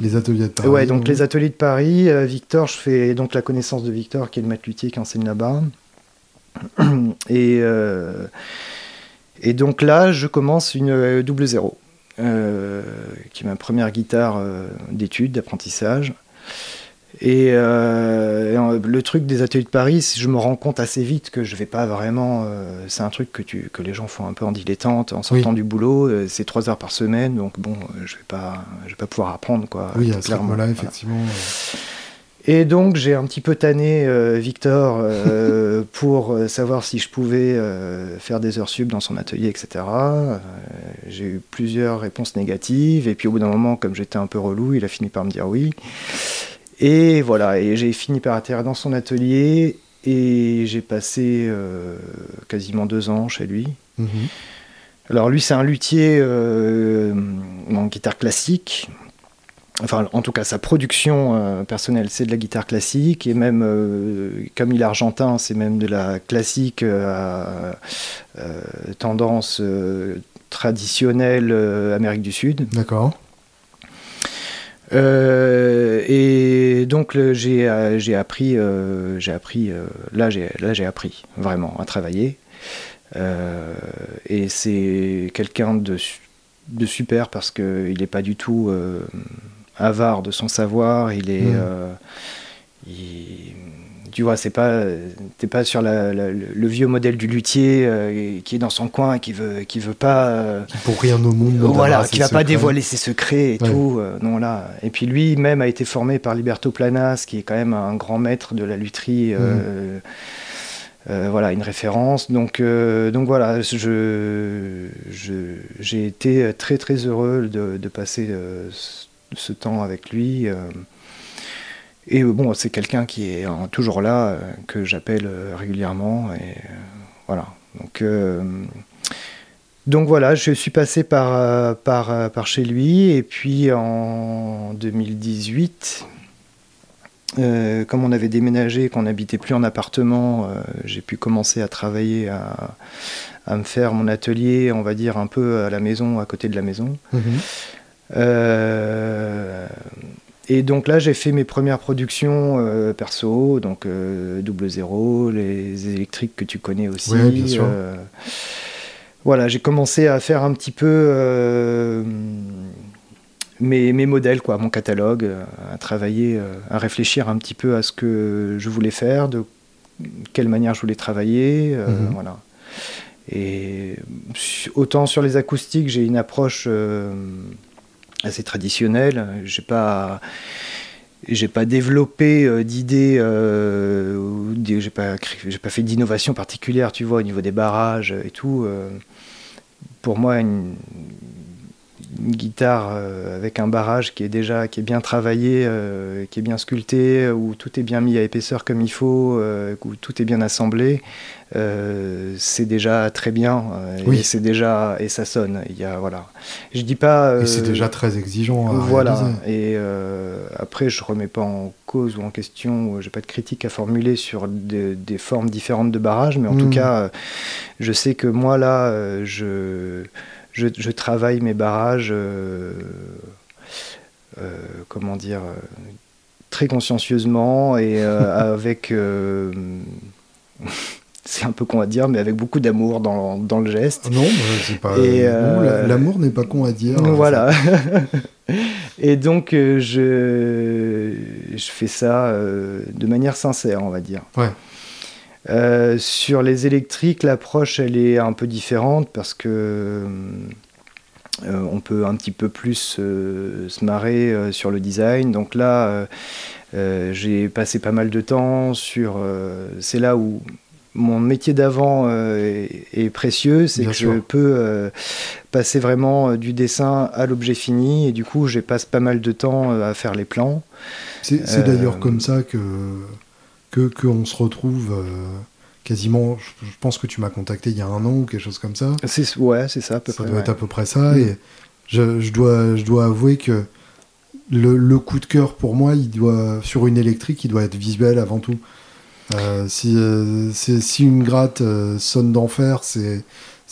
S1: Les ateliers de Paris
S2: Ouais, donc les ateliers de Paris, Victor, je fais donc la connaissance de Victor, qui est le maître luthier qui enseigne là-bas. <clears throat> Et, et donc là, je commence une euh, double zéro, euh, qui est ma première guitare euh, d'études, d'apprentissage. Et, euh, et, le truc des ateliers de Paris, je me rends compte assez vite que je vais pas vraiment. c'est un truc que, tu, que les gens font un peu en dilettante, en sortant du boulot. c'est trois heures par semaine, donc bon, je vais pas, je vais pas pouvoir apprendre quoi.
S1: Oui, à ce moment-là, effectivement.
S2: Et donc j'ai un petit peu tanné euh, Victor euh, <laughs> pour euh, savoir si je pouvais euh, faire des heures sub dans son atelier, etc. J'ai eu plusieurs réponses négatives et puis au bout d'un moment, comme j'étais un peu relou, il a fini par me dire oui. Et voilà, et j'ai fini par atterrir dans son atelier et j'ai passé quasiment deux ans chez lui.
S1: mhm.
S2: Alors lui, c'est un luthier en guitare classique. Enfin, en tout cas, sa production euh, personnelle, c'est de la guitare classique. Et même, euh, comme il est argentin, c'est même de la classique euh, à tendance traditionnelle Amérique du Sud.
S1: D'accord.
S2: Et donc j'ai j'ai appris, j'ai appris là j'ai là j'ai appris vraiment à travailler. Et c'est quelqu'un de, de super parce que il n'est pas du tout avare de son savoir. Il est,
S1: Mhm.
S2: euh, il- tu vois, c'est pas, t'es pas sur la- la- le vieux modèle du luthier euh, qui est dans son coin, qui veut, qui veut pas. euh,
S1: Qui pour rien au monde.
S2: voilà, qui va pas dévoiler ses secrets et
S1: Ouais.
S2: tout. euh, non, là. Et puis lui même a été formé par Liberto Planas, qui est quand même un grand maître de la lutherie. euh, voilà, une référence. Donc, donc voilà, je, je- j'ai été très très heureux de, de passer ce, temps avec lui. euh. et bon, c'est quelqu'un qui est toujours là, euh, que j'appelle euh, régulièrement. Et voilà. Donc, donc voilà, je suis passé par, par, par chez lui. Et puis en 2018, euh, comme on avait déménagé, qu'on n'habitait plus en appartement, j'ai pu commencer à travailler, à, à me faire mon atelier, on va dire, un peu à la maison, à côté de la maison.
S1: Mhm.
S2: Euh, et donc là, j'ai fait mes premières productions euh, perso, donc euh, double zéro, les électriques que tu connais aussi.
S1: Ouais, bien sûr.
S2: euh, voilà, j'ai commencé à faire un petit peu mes, mes modèles, quoi, mon catalogue, à travailler, à réfléchir un petit peu à ce que je voulais faire, de quelle manière je voulais travailler,
S1: Mhm.
S2: voilà. Et autant sur les acoustiques, j'ai une approche assez traditionnelle. J'ai pas j'ai pas développé d'idées, j'ai pas, j'ai pas fait d'innovation particulière, tu vois, au niveau des barrages et tout. pour moi, une, une guitare euh, avec un barrage qui est déjà qui est bien travaillé, euh, qui est bien sculpté, où tout est bien mis à épaisseur comme il faut, euh, où tout est bien assemblé, c'est déjà très bien. oui. Et c'est déjà et ça sonne. Il y a voilà. Je dis pas.
S1: et c'est déjà très exigeant. À
S2: voilà. Et après, je remets pas en cause ou en question. J'ai pas de critique à formuler sur des, formes différentes de barrage, mais en tout hmm. cas, je sais que moi là, je je, travaille mes barrages, euh, euh, comment dire, euh, très consciencieusement et <laughs> avec <laughs> c'est un peu con à dire, mais avec beaucoup d'amour dans, dans, le geste.
S1: Non, c'est pas. L'amour n'est pas con à dire.
S2: Voilà. <laughs> et donc, je, je fais ça de manière sincère, on va dire.
S1: Ouais.
S2: Euh, sur les électriques, l'approche elle est un peu différente parce que euh, on peut un petit peu plus euh, se marrer sur le design. Donc là, j'ai passé pas mal de temps sur. c'est là où mon métier d'avant est, précieux, c'est que je peux passer vraiment du dessin à l'objet fini et du coup, je passe pas mal de temps à faire les plans.
S1: C'est d'ailleurs comme ça que que qu'on se retrouve euh, quasiment. Je, pense que tu m'as contacté il y a un an ou quelque chose comme ça.
S2: C'est ouais, c'est ça à peu
S1: ça
S2: près.
S1: doit être à peu près ça. Et je, je, dois je dois avouer que le, le, coup de cœur pour moi, il doit sur une électrique, il doit être visuel avant tout. Euh, si, euh, si une gratte sonne d'enfer, c'est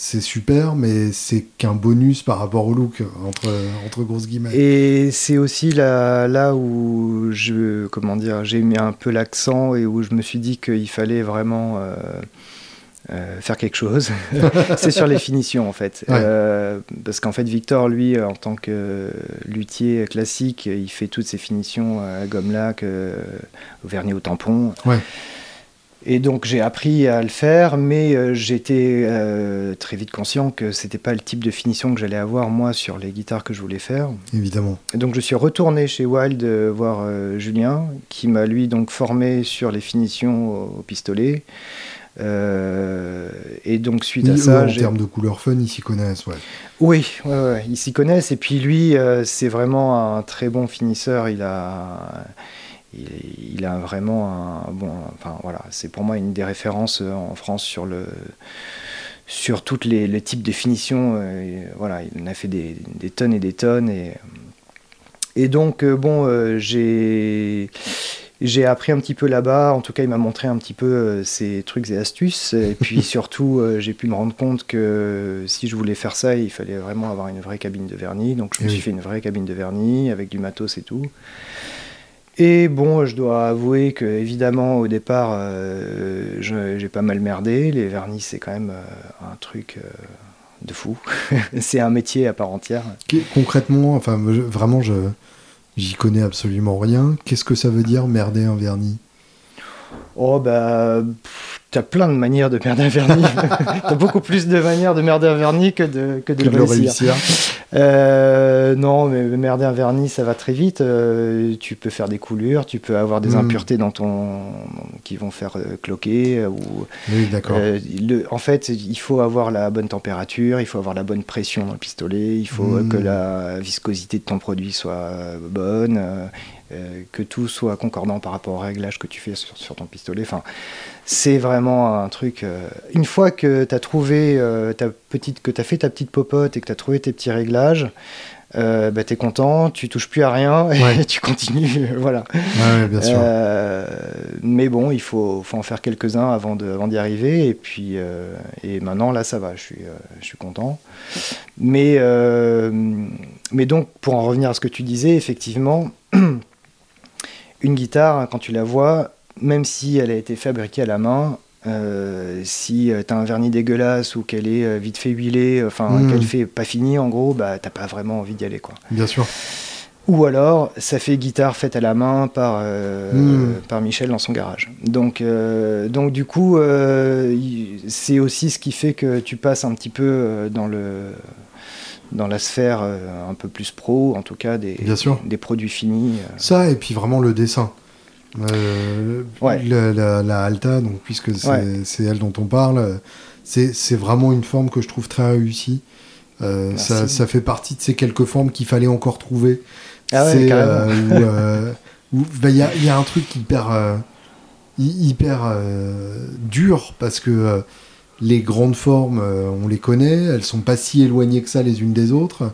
S1: c'est super, mais c'est qu'un bonus par rapport au look, entre, entre grosses guillemets.
S2: Et c'est aussi là, là où je, comment dire, j'ai mis un peu l'accent et où je me suis dit qu'il fallait vraiment euh, euh, faire quelque chose. <laughs> c'est sur les finitions en fait. Euh, parce qu'en fait, Victor, lui, en tant que luthier classique, il fait toutes ses finitions à gomme lac, au vernis au tampon.
S1: Ouais.
S2: Et donc j'ai appris à le faire, mais euh, j'étais euh, très vite conscient que c'était pas le type de finition que j'allais avoir moi sur les guitares que je voulais faire.
S1: Évidemment.
S2: Et donc je suis retourné chez Wild euh, voir Julien, qui m'a lui donc formé sur les finitions au, pistolet. et donc suite à ça,
S1: en termes de couleur fun, ils s'y connaissent, ouais.
S2: Oui, ouais, ils s'y connaissent. Et puis lui, c'est vraiment un très bon finisseur. Il a il, a vraiment un bon. Enfin voilà, c'est pour moi une des références euh, en France sur le sur toutes les, types de finitions. Euh, voilà, il en a fait des, tonnes et des tonnes et et donc euh, bon, j'ai j'ai appris un petit peu là-bas. En tout cas, il m'a montré un petit peu ses trucs et astuces. Et puis <laughs> surtout, j'ai pu me rendre compte que si je voulais faire ça, il fallait vraiment avoir une vraie cabine de vernis. Donc je me suis fait une vraie cabine de vernis avec du matos et tout. Et bon, je dois avouer que évidemment au départ, euh, j'ai pas mal merdé. Les vernis, c'est quand même euh, un truc euh, de fou. <laughs> c'est un métier à part entière.
S1: Concrètement, enfin vraiment, je j'y connais absolument rien. Qu'est-ce que ça veut dire merder un vernis?
S2: Oh bah, t'as plein de manières de merder un vernis. <laughs> t'as beaucoup plus de manières de merder un vernis que de, que de, le réussir. Euh, non, mais merder un vernis, ça va très vite. Euh, tu peux faire des coulures, tu peux avoir des hmm. impuretés dans ton qui vont faire euh, cloquer. Ou,
S1: oui, d'accord.
S2: en fait, il faut avoir la bonne température, il faut avoir la bonne pression dans le pistolet, il faut hmm. que la viscosité de ton produit soit bonne. que tout soit concordant par rapport au réglage que tu fais sur, sur ton pistolet. Enfin, c'est vraiment un truc. Euh, une fois que tu as trouvé euh, ta petite, que tu as fait ta petite popote et que tu as trouvé tes petits réglages, euh, bah, tu es content, tu touches plus à rien et <laughs> tu continues. voilà.
S1: bien sûr.
S2: mais bon, il faut, faut en faire quelques-uns avant d'y avant arriver. Et puis, et maintenant, là, ça va, je suis, je suis content. Mais, mais donc, pour en revenir à ce que tu disais, effectivement, <clears throat> une guitare, quand tu la vois, même si elle a été fabriquée à la main, euh, si euh, tu as un vernis dégueulasse ou qu'elle est euh, vite fait huilée, enfin hmm. qu'elle fait pas fini en gros, bah t'as pas vraiment envie d'y aller quoi.
S1: Bien sûr.
S2: Ou alors ça fait guitare faite à la main par, hmm. par Michel dans son garage. Donc, donc du coup, c'est aussi ce qui fait que tu passes un petit peu dans le dans la sphère un peu plus pro, en tout cas des, des produits finis.
S1: Ça, et puis vraiment le dessin. La, la, Alta, donc, puisque c'est elle dont on parle, c'est vraiment une forme que je trouve très réussie. ça, ça, fait partie de ces quelques formes qu'il fallait encore trouver.
S2: Ah ouais,
S1: carrément. Bah, il y, a, un truc hyper, euh, hyper euh, dur parce que euh, les grandes formes, on les connaît, elles sont pas si éloignées que ça les unes des autres.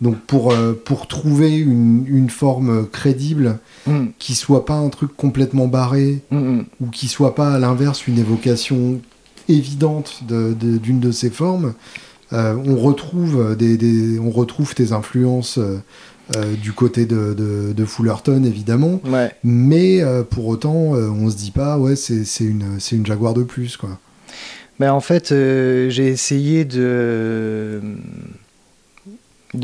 S1: Donc pour, pour trouver une, une forme crédible, mm. qui soit pas un truc complètement barré, mm, mm. ou qui soit pas à l'inverse une évocation évidente d'une de, de, ces formes, on, retrouve des, des, on retrouve tes influences euh, du côté de, de, Fullerton évidemment mais euh, pour autant euh, on se dit pas ouais c'est une, une Jaguar de plus quoi
S2: mais en fait j'ai essayé de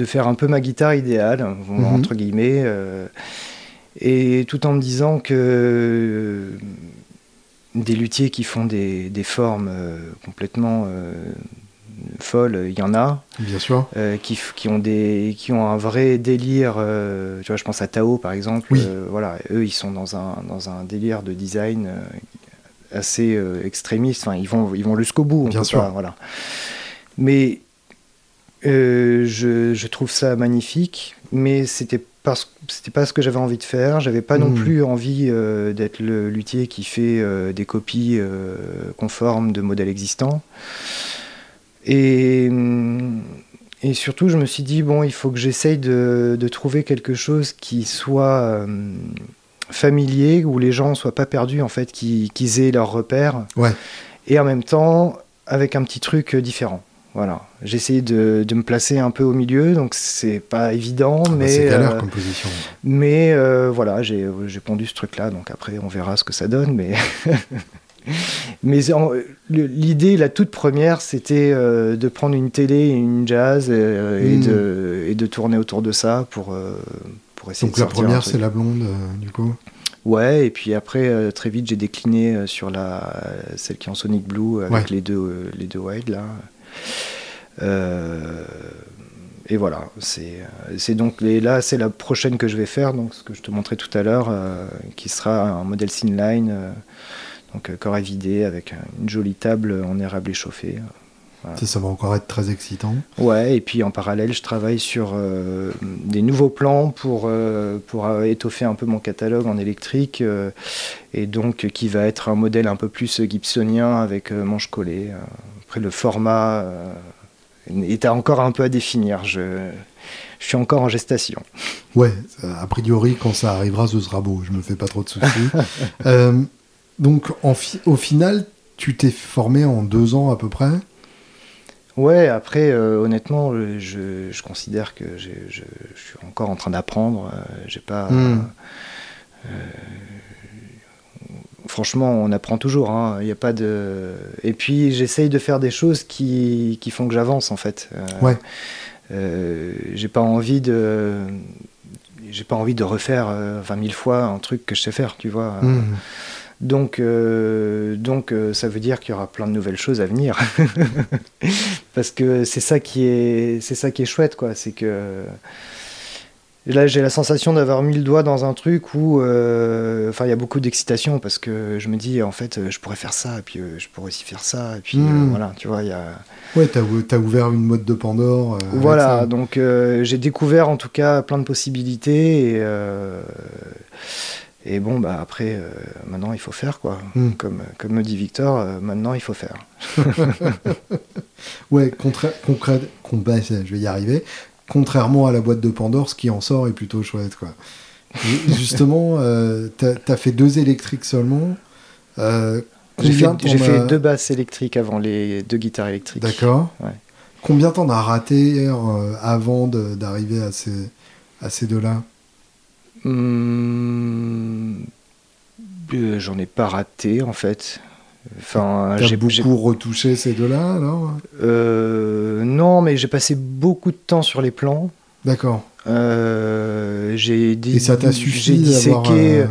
S2: de faire un peu ma guitare idéale mhm. entre guillemets et tout en me disant que des luthiers qui font des, des formes complètement folles, il y en a.
S1: Bien sûr.
S2: Euh, qui, qui, ont des, qui ont un vrai délire. Euh, tu vois, je pense à Tao par exemple. Euh, voilà, eux, ils sont dans un, dans un délire de design assez extrémiste. Enfin, ils vont, ils vont jusqu'au bout.
S1: Bien sûr.
S2: voilà. Mais je, je, trouve ça magnifique, mais c'était parce c'était pas ce que j'avais envie de faire. J'avais pas non hmm. plus envie d'être le luthier qui fait des copies conformes de modèles existants. Et, et surtout, je me suis dit, bon, il faut que j'essaye de, de, trouver quelque chose qui soit euh, familier, où les gens ne soient pas perdus, en fait, qu'ils aient leurs repères.
S1: Ouais.
S2: Et en même temps, avec un petit truc différent. Voilà, j'ai essayé de, de, me placer un peu au milieu, donc c'est pas évident, ah bah, mais
S1: c'est galère euh, position.
S2: Mais euh, voilà, j'ai pondu ce truc-là, donc après on verra ce que ça donne, mais <laughs> Mais l'idée, la toute première, c'était euh, de prendre une télé et une jazz euh, et, hmm. de, et, de, tourner autour de ça pour, euh, pour essayer
S1: Donc la première, c'est la blonde, du coup
S2: Ouais, et puis après, très vite, j'ai décliné sur la, celle qui est en Sonic Blue avec les, deux, les deux wild là. Et voilà, c'est donc les, là, c'est la prochaine que je vais faire, donc ce que je te montrais tout à l'heure, qui sera un modèle Sinline donc euh, corps vidé avec une jolie table en érable échauffé.
S1: Ça, va encore être très excitant.
S2: Ouais, et puis en parallèle, je travaille sur euh, des nouveaux plans pour, euh, pour étoffer un peu mon catalogue en électrique, et donc qui va être un modèle un peu plus gibsonien avec manche collée. Après, le format est encore un peu à définir. Je, je suis encore en gestation.
S1: Ouais, a priori, quand ça arrivera, ce sera beau. Je me fais pas trop de soucis. <laughs> Donc, au final, tu t'es formé en deux ans à peu près?
S2: Ouais, après, euh, honnêtement, je, considère que je, suis encore en train d'apprendre. Euh, j'ai pas. Hmm. Euh, franchement, on apprend toujours. Hein. Il a pas de. Et puis, j'essaye de faire des choses qui, font que j'avance, en fait.
S1: ouais.
S2: j'ai pas envie de. J'ai pas envie de refaire 20 000 fois un truc que je sais faire, tu vois. Hmm. Donc, euh, donc euh, ça veut dire qu'il y aura plein de nouvelles choses à venir. <laughs> Parce que c'est ça qui est, c'est ça qui est chouette, quoi. C'est que là, j'ai la sensation d'avoir mis le doigt dans un truc où, euh, enfin, il y a beaucoup d'excitation parce que je me dis, en fait, je pourrais faire ça, et puis je pourrais aussi faire ça, et puis hmm. voilà, tu vois, il y a.
S1: Ouais, t'as, as ouvert une mode de Pandore.
S2: voilà, donc j'ai découvert en tout cas plein de possibilités et et bon, bah après, euh, maintenant il faut faire quoi. Hmm. Comme, comme me dit Victor, euh, maintenant il faut faire. <laughs>
S1: ouais, concret, bah, je vais y arriver. Contrairement à la boîte de Pandore, ce qui en sort est plutôt chouette quoi. <laughs> justement, euh, tu as, fait deux électriques seulement.
S2: j'ai fait, deux basses électriques avant les deux guitares électriques.
S1: D'accord. Combien t'en as raté avant d'arriver à ces, à ces deux-là?
S2: Hmm, euh, j'en ai pas raté en fait.
S1: Enfin, j'ai beaucoup retouché ces deux-là alors?
S2: Euh, Non, mais j'ai passé beaucoup de temps sur les plans.
S1: D'accord.
S2: Euh, j'ai
S1: Et ça t'a suffi disséqué.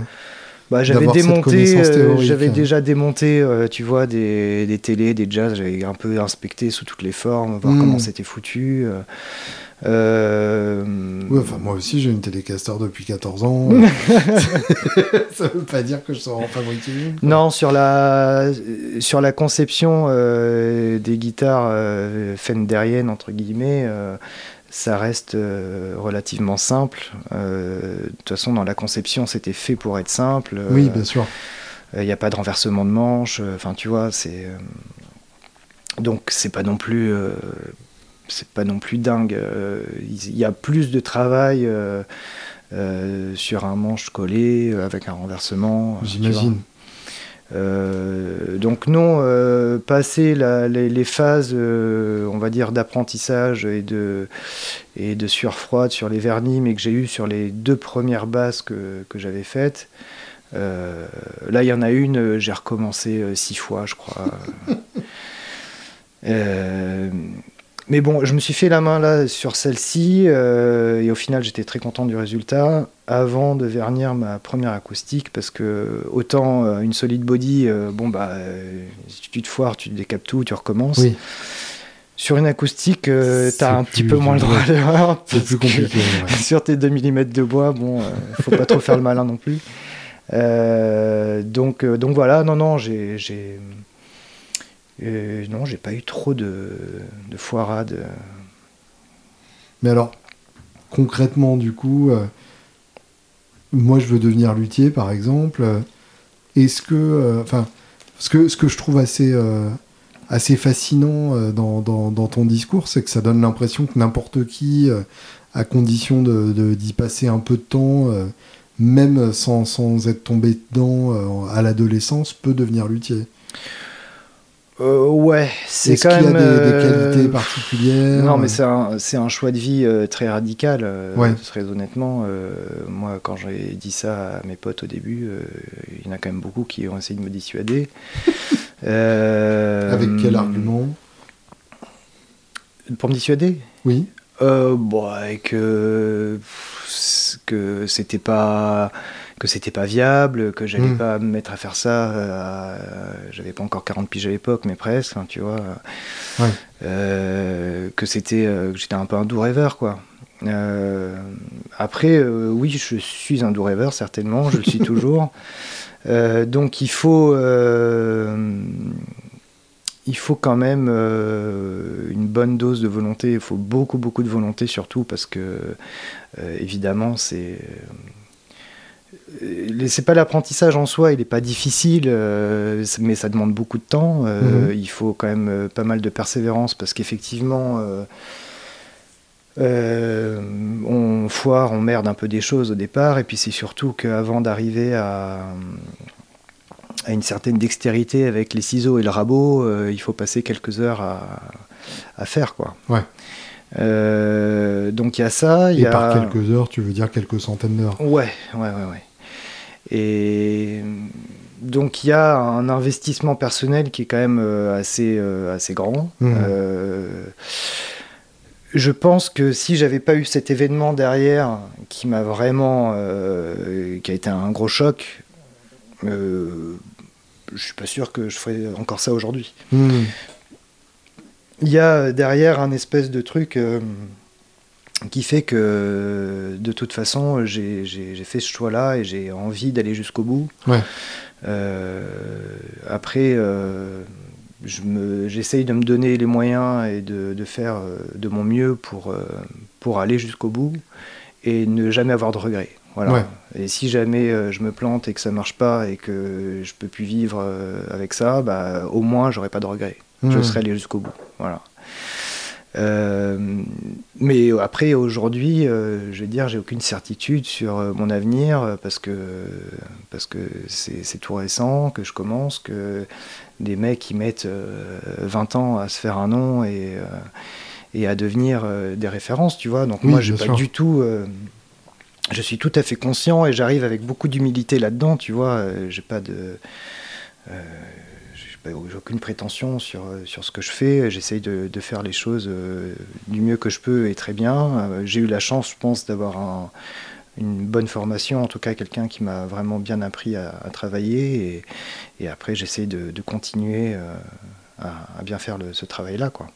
S2: Bah, j'avais démonté, j'avais déjà démonté, tu vois, des, des télés, des jazz. J'avais un peu inspecté sous toutes les formes, voir hmm. comment c'était foutu. Euh,
S1: Oui, enfin, moi aussi, j'ai une Telecaster depuis 14 ans. <laughs> <laughs> ça veut pas dire que je saurais en fabriquer une.
S2: Non, sur la, sur la conception euh, des guitares euh, fenderiennes, entre guillemets, euh, ça reste euh, relativement simple. Euh, de toute façon, dans la conception, c'était fait pour être simple. Euh,
S1: Oui, bien sûr.
S2: Il n'y a pas de renversement de manche. euh, Enfin, tu vois, c'est. euh, donc, c'est pas non plus. C'est pas non plus dingue. euh, Il y a plus de travail euh, euh, sur un manche collé avec un renversement.
S1: J'imagine.
S2: Euh, donc non, euh, passer la- les, les phases, euh, on va dire, d'apprentissage et de, et de sueur froide sur les vernis, mais que j'ai eu sur les deux premières basses que, que j'avais faites. là, il y en a une, j'ai recommencé six fois, je crois. <laughs> Mais bon, je me suis fait la main là sur celle-ci euh, et au final j'étais très content du résultat avant de vernir ma première acoustique parce que autant euh, une solide body, euh, bon bah si tu te foires, tu décapes tout, tu recommences.
S1: Oui,
S2: Sur une acoustique,
S1: C'est
S2: t'as un petit peu moins le droit à l'erreur.
S1: c'est plus compliqué. ouais. <laughs>
S2: sur tes 2 mm de bois, bon, faut pas trop faire le malin non plus. Donc, donc voilà, non, non, j'ai, non, j'ai pas eu trop de, de foirades.
S1: Mais alors, concrètement, du coup, euh, moi, je veux devenir luthier, par exemple. Est-ce que, euh, enfin, ce que ce que je trouve assez euh, assez fascinant dans, dans, ton discours, c'est que ça donne l'impression que n'importe qui, à condition de de- d'y passer un peu de temps, même sans, sans être tombé dedans à l'adolescence, peut devenir luthier.
S2: Euh, ouais, c'est quand
S1: qu'il y a
S2: même.
S1: des, des
S2: euh,
S1: qualités particulières
S2: Non, mais c'est un, choix de vie euh, très radical, euh,
S1: Ouais.
S2: très honnêtement. moi, quand j'ai dit ça à mes potes au début, il y en a quand même beaucoup qui ont essayé de me dissuader. <laughs>
S1: Avec quel argument?
S2: Pour me dissuader?
S1: Oui.
S2: Bon, et que pff, que c'était pas que c'était pas viable, que j'allais
S1: Mm.
S2: pas me mettre à faire ça. euh, J'avais pas encore 40 piges à l'époque, mais presque, hein, tu vois.
S1: Ouais.
S2: Euh, que c'était euh, j'étais un peu un doux rêveur, quoi. Après, oui, je suis un doux rêveur, certainement, je le suis <laughs> toujours. Donc il faut, il faut quand même une bonne dose de volonté. Il faut beaucoup, beaucoup de volonté surtout parce que évidemment c'est c'est pas l'apprentissage en soi, il n'est pas difficile, euh, mais ça demande beaucoup de temps. Euh,
S1: Mhm.
S2: Il faut quand même euh, pas mal de persévérance parce qu'effectivement, euh, euh, on foire, on merde un peu des choses au départ, et puis c'est surtout qu'avant d'arriver à, à une certaine dextérité avec les ciseaux et le rabot, euh, il faut passer quelques heures à, à faire. Quoi.
S1: Ouais.
S2: Euh, donc il y a ça.
S1: Et
S2: y a...
S1: par quelques heures, tu veux dire quelques centaines d'heures.
S2: Ouais, ouais, ouais, ouais. Et donc il y a un investissement personnel qui est quand même euh, assez, euh, assez grand.
S1: Mhm.
S2: Euh, je pense que si j'avais pas eu cet événement derrière qui m'a vraiment, euh, qui a été un gros choc, euh, je suis pas sûr que je ferais encore ça aujourd'hui.
S1: Hmm.
S2: Il y a derrière un espèce de truc qui fait que de toute façon j'ai fait ce choix-là et j'ai envie d'aller jusqu'au bout.
S1: Ouais.
S2: Euh, après, euh, je j'essaye de me donner les moyens et de, de faire euh, de mon mieux pour, euh, pour aller jusqu'au bout et ne jamais avoir de regrets. Voilà.
S1: Ouais.
S2: Et si jamais je me plante et que ça marche pas et que je peux plus vivre avec ça, bah, au moins j'aurai pas de regrets. Je
S1: Hmm.
S2: serai allé jusqu'au bout. Voilà. Euh, mais après, aujourd'hui, euh, je vais dire, j'ai aucune certitude sur euh, mon avenir parce que parce que c'est tout récent, que je commence, que des mecs qui mettent euh, 20 ans à se faire un nom et, et à devenir euh, des références, tu vois. Donc
S1: Oui,
S2: moi, j'ai
S1: bien
S2: pas
S1: sûr.
S2: du tout. euh, je suis tout à fait conscient et j'arrive avec beaucoup d'humilité là-dedans, tu vois. euh, j'ai pas de. J'ai j'ai aucune prétention sur, euh, sur ce que je fais. J'essaye de, de faire les choses euh, du mieux que je peux et très bien. Euh, J'ai eu la chance, je pense, d'avoir un- une bonne formation, en tout cas quelqu'un qui m'a vraiment bien appris à, travailler. Et, et après, j'essaye de, continuer à, bien faire ce travail-là. quoi.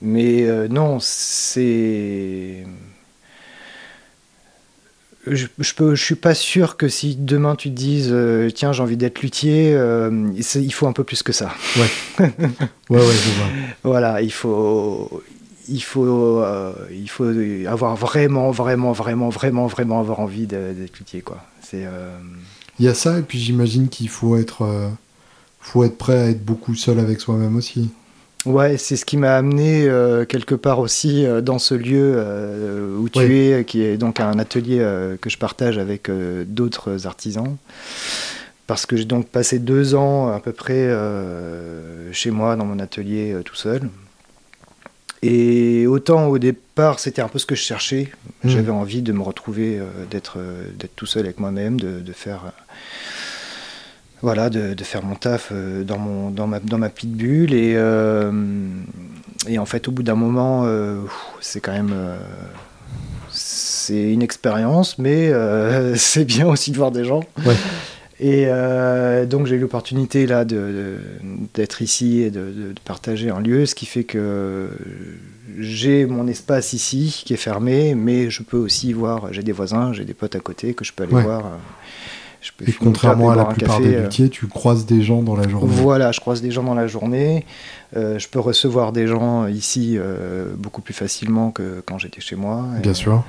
S2: Mais non, c'est je, je, peux, je suis pas sûr que si demain tu te dises euh, tiens j'ai envie d'être luthier, euh, il faut un peu plus que ça.
S1: Ouais. <laughs> ouais ouais je vois.
S2: Voilà il faut il faut euh, il faut avoir vraiment vraiment vraiment vraiment vraiment avoir envie d'être luthier quoi. C'est.
S1: Il y a ça et puis j'imagine qu'il faut être faut être prêt à être beaucoup seul avec soi-même aussi.
S2: Ouais, c'est ce qui m'a amené euh, quelque part aussi euh, dans ce lieu euh, où tu es, qui est donc un atelier que je partage avec d'autres artisans. Parce que j'ai donc passé deux ans à peu près chez moi, dans mon atelier, tout seul. Et autant au départ, c'était un peu ce que je cherchais. Mmh. J'avais envie de me retrouver, d'être tout seul avec moi-même, de, de, faire voilà, de, faire mon taf euh, dans, mon, dans, ma, dans ma petite bulle. Et, euh, et en fait, au bout d'un moment, euh, c'est quand même. c'est une expérience, mais <laughs> c'est bien aussi de voir des gens. Et donc j'ai eu l'opportunité là d'être ici et de, partager un lieu, ce qui fait que j'ai mon espace ici qui est fermé, mais je peux aussi voir, j'ai des voisins, j'ai des potes à côté que je peux aller voir
S1: et contrairement à la plupart des euh, luthiers, tu croises des gens dans la journée.
S2: Voilà, je croise des gens dans la journée. Euh, je peux recevoir des gens ici euh, beaucoup plus facilement que quand j'étais chez moi.
S1: Bien sûr.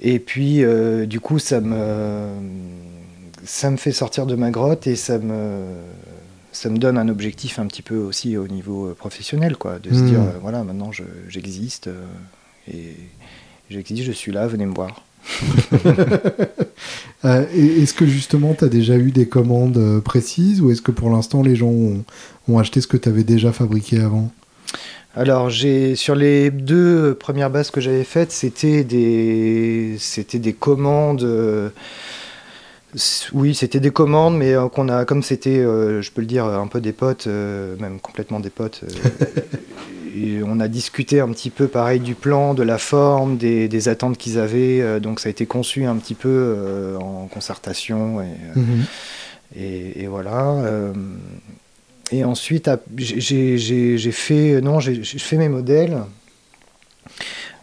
S2: Et puis, du coup, ça me, ça me fait sortir de ma grotte et ça me, ça me donne un objectif un petit peu aussi au niveau professionnel, quoi, de se hmm. dire, voilà, maintenant j'existe et j'existe, je suis là, venez me voir. <laughs>
S1: Euh, est-ce que justement tu as déjà eu des commandes euh, précises ou est-ce que pour l'instant les gens ont, acheté ce que tu avais déjà fabriqué avant?
S2: Alors, j'ai sur les deux premières bases que j'avais faites, c'était des, c'était des commandes. Euh, oui, c'était des commandes, mais qu'on a, comme c'était, je peux le dire, un peu des potes, même complètement des potes. <laughs> on a discuté un petit peu pareil du plan, de la forme, des, attentes qu'ils avaient. Euh, donc ça a été conçu un petit peu euh, en concertation. Et, euh, mhm. voilà. et ensuite, j'ai fait, non, j'ai fait mes modèles.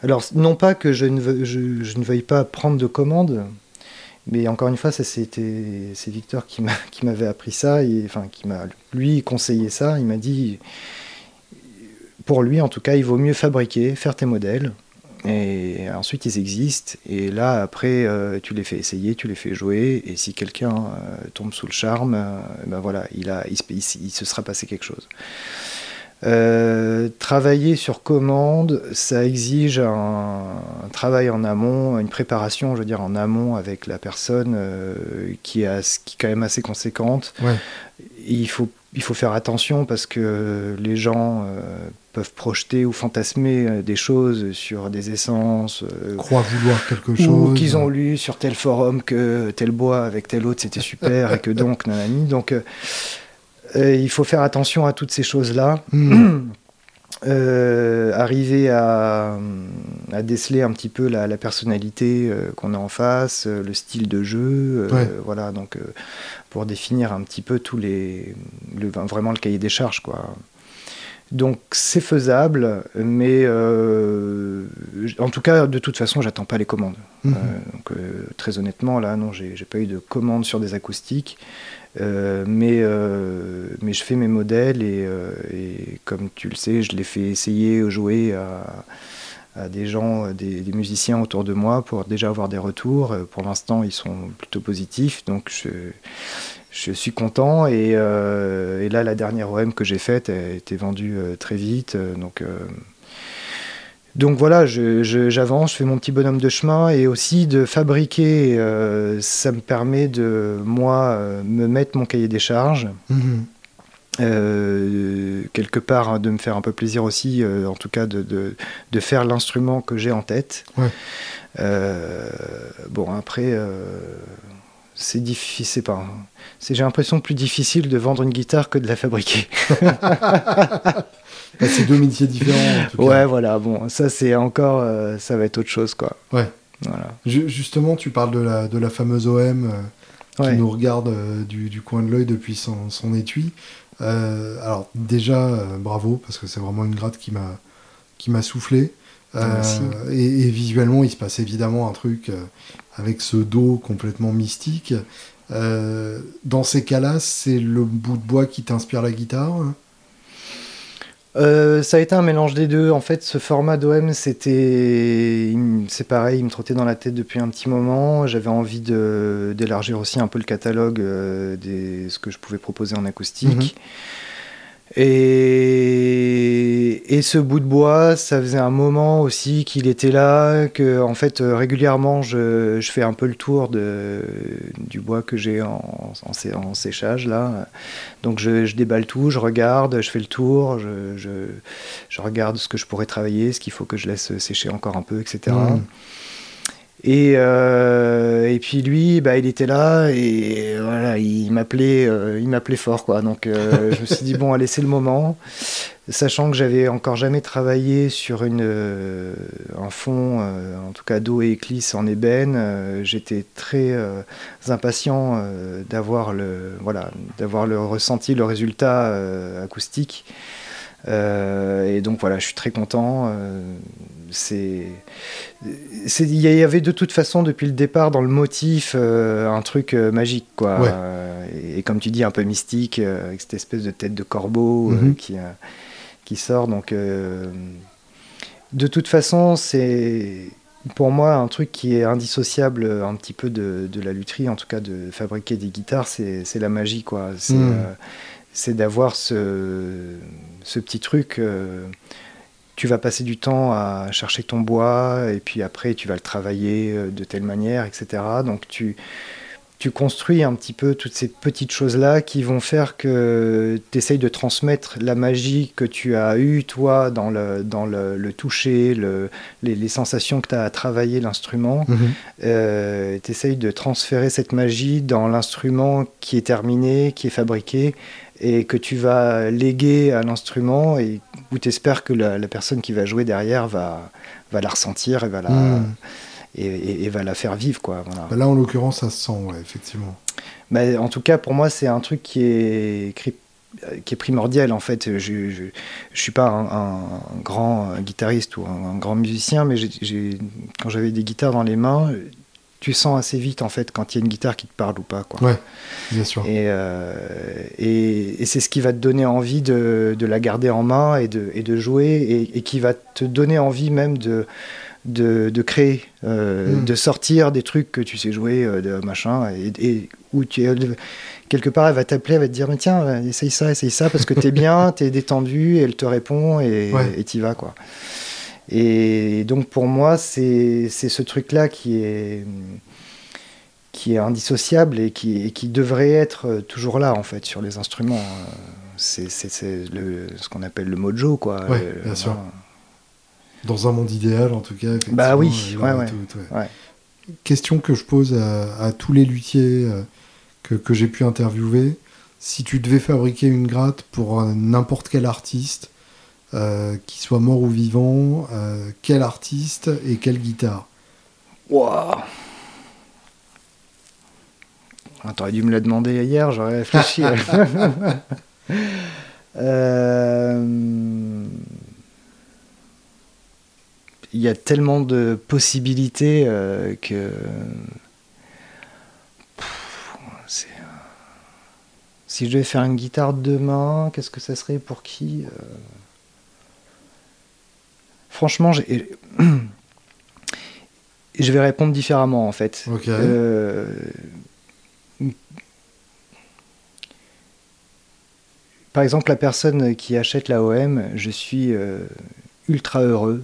S2: Alors, non pas que je ne, veuille pas prendre de commandes, mais encore une fois, c'est Victor qui m'avait appris ça, et, enfin, qui m'a lui conseillé ça. Il m'a dit pour lui, en tout cas, il vaut mieux fabriquer, faire tes modèles. Et ensuite, ils existent. Et là, après, euh, tu les fais essayer, tu les fais jouer. Et si quelqu'un euh, tombe sous le charme, euh, ben voilà, il, a, il, se sera passé quelque chose. Travailler sur commande, ça exige un, travail en amont, une préparation, je veux dire, en amont avec la personne qui, est, qui est quand même assez conséquente. Il faut il faut faire attention parce que les gens euh, peuvent projeter ou fantasmer euh, des choses sur des essences.
S1: Euh, Croient vouloir quelque chose.
S2: Ou qu'ils ont lu sur tel forum que tel bois avec tel autre c'était super et que donc, nanani. Donc, il faut faire attention à toutes ces choses-là. Hmm. arriver à, déceler un petit peu la, personnalité qu'on a en face, le style de jeu, voilà. Donc, pour définir un petit peu tous les, vraiment le cahier des charges, quoi. Donc c'est faisable, mais euh, en tout cas, de toute façon, j'attends pas les commandes. Euh, donc, euh, très honnêtement, là, non, j'ai pas eu de commandes sur des acoustiques, mais, mais je fais mes modèles et, et, comme tu le sais, je les fais essayer, jouer à, des gens, euh, des, musiciens autour de moi pour déjà avoir des retours. Euh, pour l'instant, ils sont plutôt positifs, donc je, je suis content. Et, euh, et, là, la dernière OM que j'ai faite a été vendue très vite. donc, donc voilà, j'avance, je, fais mon petit bonhomme de chemin et aussi de fabriquer, ça me permet de, moi, me mettre mon cahier des charges. Mm-hmm. Euh, quelque part hein, de me faire un peu plaisir aussi, euh, en tout cas de, de, faire l'instrument que j'ai en tête. Euh, bon, après, c'est difficile, c'est pas. C'est, j'ai l'impression plus difficile de vendre une guitare que de la fabriquer. <laughs>
S1: c'est deux métiers différents.
S2: Ouais, voilà. Bon, ça c'est encore, ça va être autre chose, quoi.
S1: Ouais. Voilà. justement, tu parles de la, de la fameuse OM qui nous regarde du, du, coin de l'œil depuis son, son étui. Euh, alors déjà, euh, bravo, parce que c'est vraiment une gratte qui m'a qui m'a soufflé. et, visuellement, il se passe évidemment un truc avec ce dos complètement mystique. dans ces cas-là, c'est le bout de bois qui t'inspire la guitare
S2: euh, ça a été un mélange des deux. En fait, ce format d'OM, c'était. C'est pareil, il me trottait dans la tête depuis un petit moment. J'avais envie d'élargir aussi un peu le catalogue euh, des, ce que je pouvais proposer en acoustique. Mhm. Et, ce bout de bois, ça faisait un moment aussi qu'il était là, que en fait euh, régulièrement je, fais un peu le tour du bois que j'ai en, séchage là. Donc je, déballe tout, je regarde, je fais le tour, je, regarde ce que je pourrais travailler, ce qu'il faut que je laisse sécher encore un peu, etc. Et, euh, et puis lui, bah, il était là et voilà, il m'appelait, euh, il m'appelait fort quoi. Donc euh, <laughs> je me suis dit bon, allez, c'est le moment. Sachant que j'avais encore jamais travaillé sur une, un fond, en tout cas d'eau et éclisse en ébène, j'étais très impatient d'avoir le, voilà, d'avoir le ressenti, le résultat acoustique. et donc voilà, je suis très content c'est il y avait de toute façon depuis le départ dans le motif euh, un truc euh, magique quoi euh, et, comme tu dis un peu mystique avec cette espèce de tête de corbeau mhm. qui qui sort donc de toute façon c'est pour moi un truc qui est indissociable un petit peu de, de la lutherie en tout cas de fabriquer des guitares c'est la magie quoi c'est mhm. d'avoir ce, ce petit truc tu vas passer du temps à chercher ton bois et puis après tu vas le travailler euh, de telle manière, etc. Donc tu, tu construis un petit peu toutes ces petites choses-là qui vont faire que tu essayes de transmettre la magie que tu as eue, toi, dans le, dans le, toucher, le, les, sensations que tu as à travailler l'instrument. Mhm. Euh, tu essayes de transférer cette magie dans l'instrument qui est terminé, qui est fabriqué et que tu vas léguer à l'instrument et où tu espères que la, personne qui va jouer derrière va, va la ressentir et va la, hmm. Et, va la faire vivre. Quoi, voilà.
S1: Bah là, en l'occurrence, ça se sent, ouais, effectivement.
S2: En tout cas, pour moi, c'est un truc qui est, qui est primordial. En fait, je ne suis pas un, grand guitariste ou un, grand musicien, mais quand j'avais des guitares dans les mains, tu sens assez vite en fait quand il y a une guitare qui te parle ou pas. Quoi.
S1: Ouais, bien sûr.
S2: Et, euh, et, c'est ce qui va te donner envie de, de, la garder en main et de, et de jouer et, qui va te donner envie même de, de, de créer, euh, hmm. de sortir des trucs que tu sais jouer, euh, de machin, et, où tu es, quelque part elle va t'appeler, elle va te dire mais tiens, essaye ça, essaye ça parce que t'es bien, <laughs> t'es détendu, et elle te répond et tu vas quoi. Et donc pour moi, c'est ce truc-là qui est, qui est indissociable et qui, qui, devrait être toujours là en fait sur les instruments. C'est ce qu'on appelle le mojo quoi.
S1: Ouais, bien sûr. Dans un monde idéal en tout cas.
S2: Bah oui, ouais, ouais,
S1: Question que je pose à, tous les luthiers euh, que, que j'ai pu interviewer. Si tu devais fabriquer une gratte pour n'importe quel artiste, euh, qui soit mort ou vivant, euh, quel artiste et quelle guitare?
S2: Waouh T'aurais dû me le demander hier, j'aurais réfléchi. <laughs> Euh, il y a tellement de possibilités que. Si je devais faire une guitare demain, qu'est-ce que ça serait pour qui Franchement, je vais répondre différemment en fait. Euh, par exemple, la personne qui achète la OM, je suis euh, ultra heureux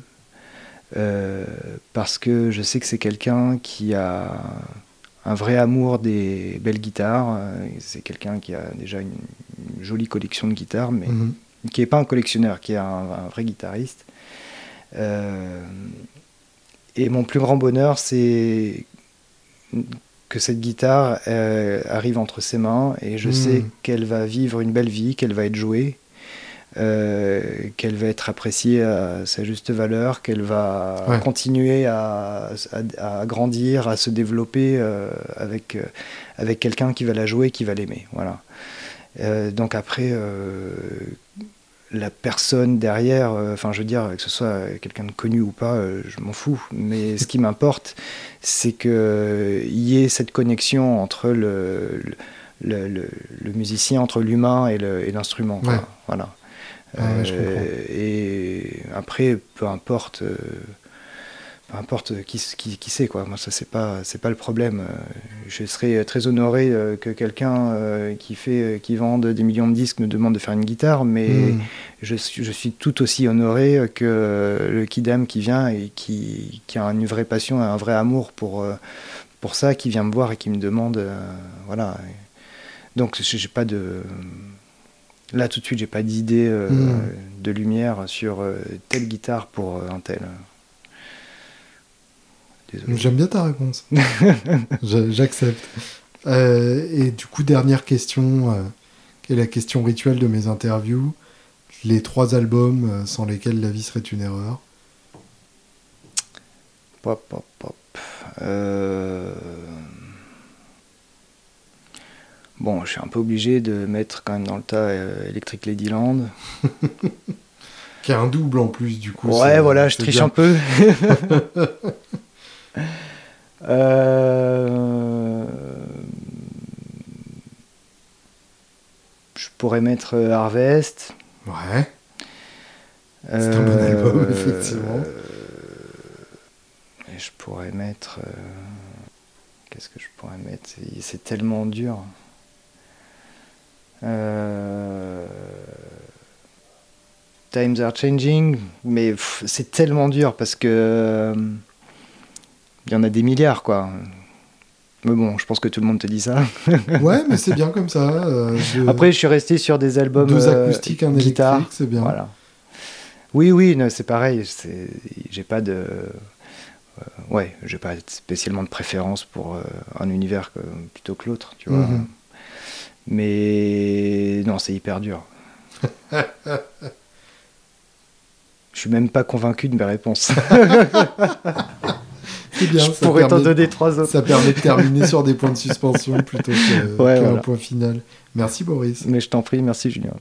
S2: euh, parce que je sais que c'est quelqu'un qui a un vrai amour des belles guitares. C'est quelqu'un qui a déjà une, jolie collection de guitares, mais mhm. qui n'est pas un collectionneur, qui est un vrai guitariste. Euh, et mon plus grand bonheur, c'est que cette guitare euh, arrive entre ses mains et je sais hmm. qu'elle va vivre une belle vie, qu'elle va être jouée, euh, qu'elle va être appréciée à sa juste valeur, qu'elle va continuer à, à, grandir, à se développer avec, avec quelqu'un qui va la jouer, qui va l'aimer. Voilà. donc après, la personne derrière, euh, enfin je veux dire que ce soit quelqu'un de connu ou pas, euh, je m'en fous. Mais <laughs> ce qui m'importe, c'est qu'il y ait cette connexion entre le, le, le, musicien, entre l'humain et l'instrument. Voilà. Et après, peu importe peu importe qui, qui, qui c'est quoi. Moi ça c'est pas c'est pas le problème. Euh, je serais très honoré euh, que quelqu'un euh, qui fait qui vende des millions de disques me demande de faire une guitare mais hmm. je, je, suis tout aussi honoré que le kidam qui vient et qui, qui, a une vraie passion un vrai amour pour pour ça qui vient me voir et qui me demande voilà. Donc j'ai pas de là tout de suite j'ai pas d'idée hmm. de lumière sur telle guitare pour un tel
S1: J'aime bien ta réponse. <laughs> J'accepte. Euh, et du coup, dernière question, euh, qui est la question rituelle de mes interviews. Les trois albums euh, sans lesquels la vie serait une erreur.
S2: Pop, pop, pop. Bon, je suis un peu obligé de mettre quand même dans le tas Electric Ladyland. <laughs>
S1: qui a un double en plus, du coup.
S2: Ouais, voilà, je triche un peu. <laughs> Euh, je pourrais mettre euh, Harvest.
S1: Ouais. C'est un bon album, euh, effectivement.
S2: Et je pourrais mettre. Qu'est-ce que je pourrais mettre? C'est tellement dur. Times are changing, mais c'est tellement dur parce que il y en a des milliards, quoi. Mais bon, je pense que tout le monde te dit ça. <laughs>
S1: ouais, mais c'est bien comme ça. Euh,
S2: Après, je suis resté sur des albums.
S1: Deux euh, acoustiques, un guitare, c'est bien.
S2: Voilà. Oui, oui, c'est pareil. J'ai pas de. Euh, ouais, j'ai pas spécialement de préférence pour un univers plutôt que l'autre, tu vois. Mhm. Mais non, c'est hyper dur. <laughs> Je suis même pas convaincu de mes réponses. <laughs>
S1: bien.
S2: Je pourrais t'en donner trois autres.
S1: Ça permet de terminer sur des points de suspension plutôt qu'un point final. Merci Boris.
S2: Mais je t'en prie, merci Julien.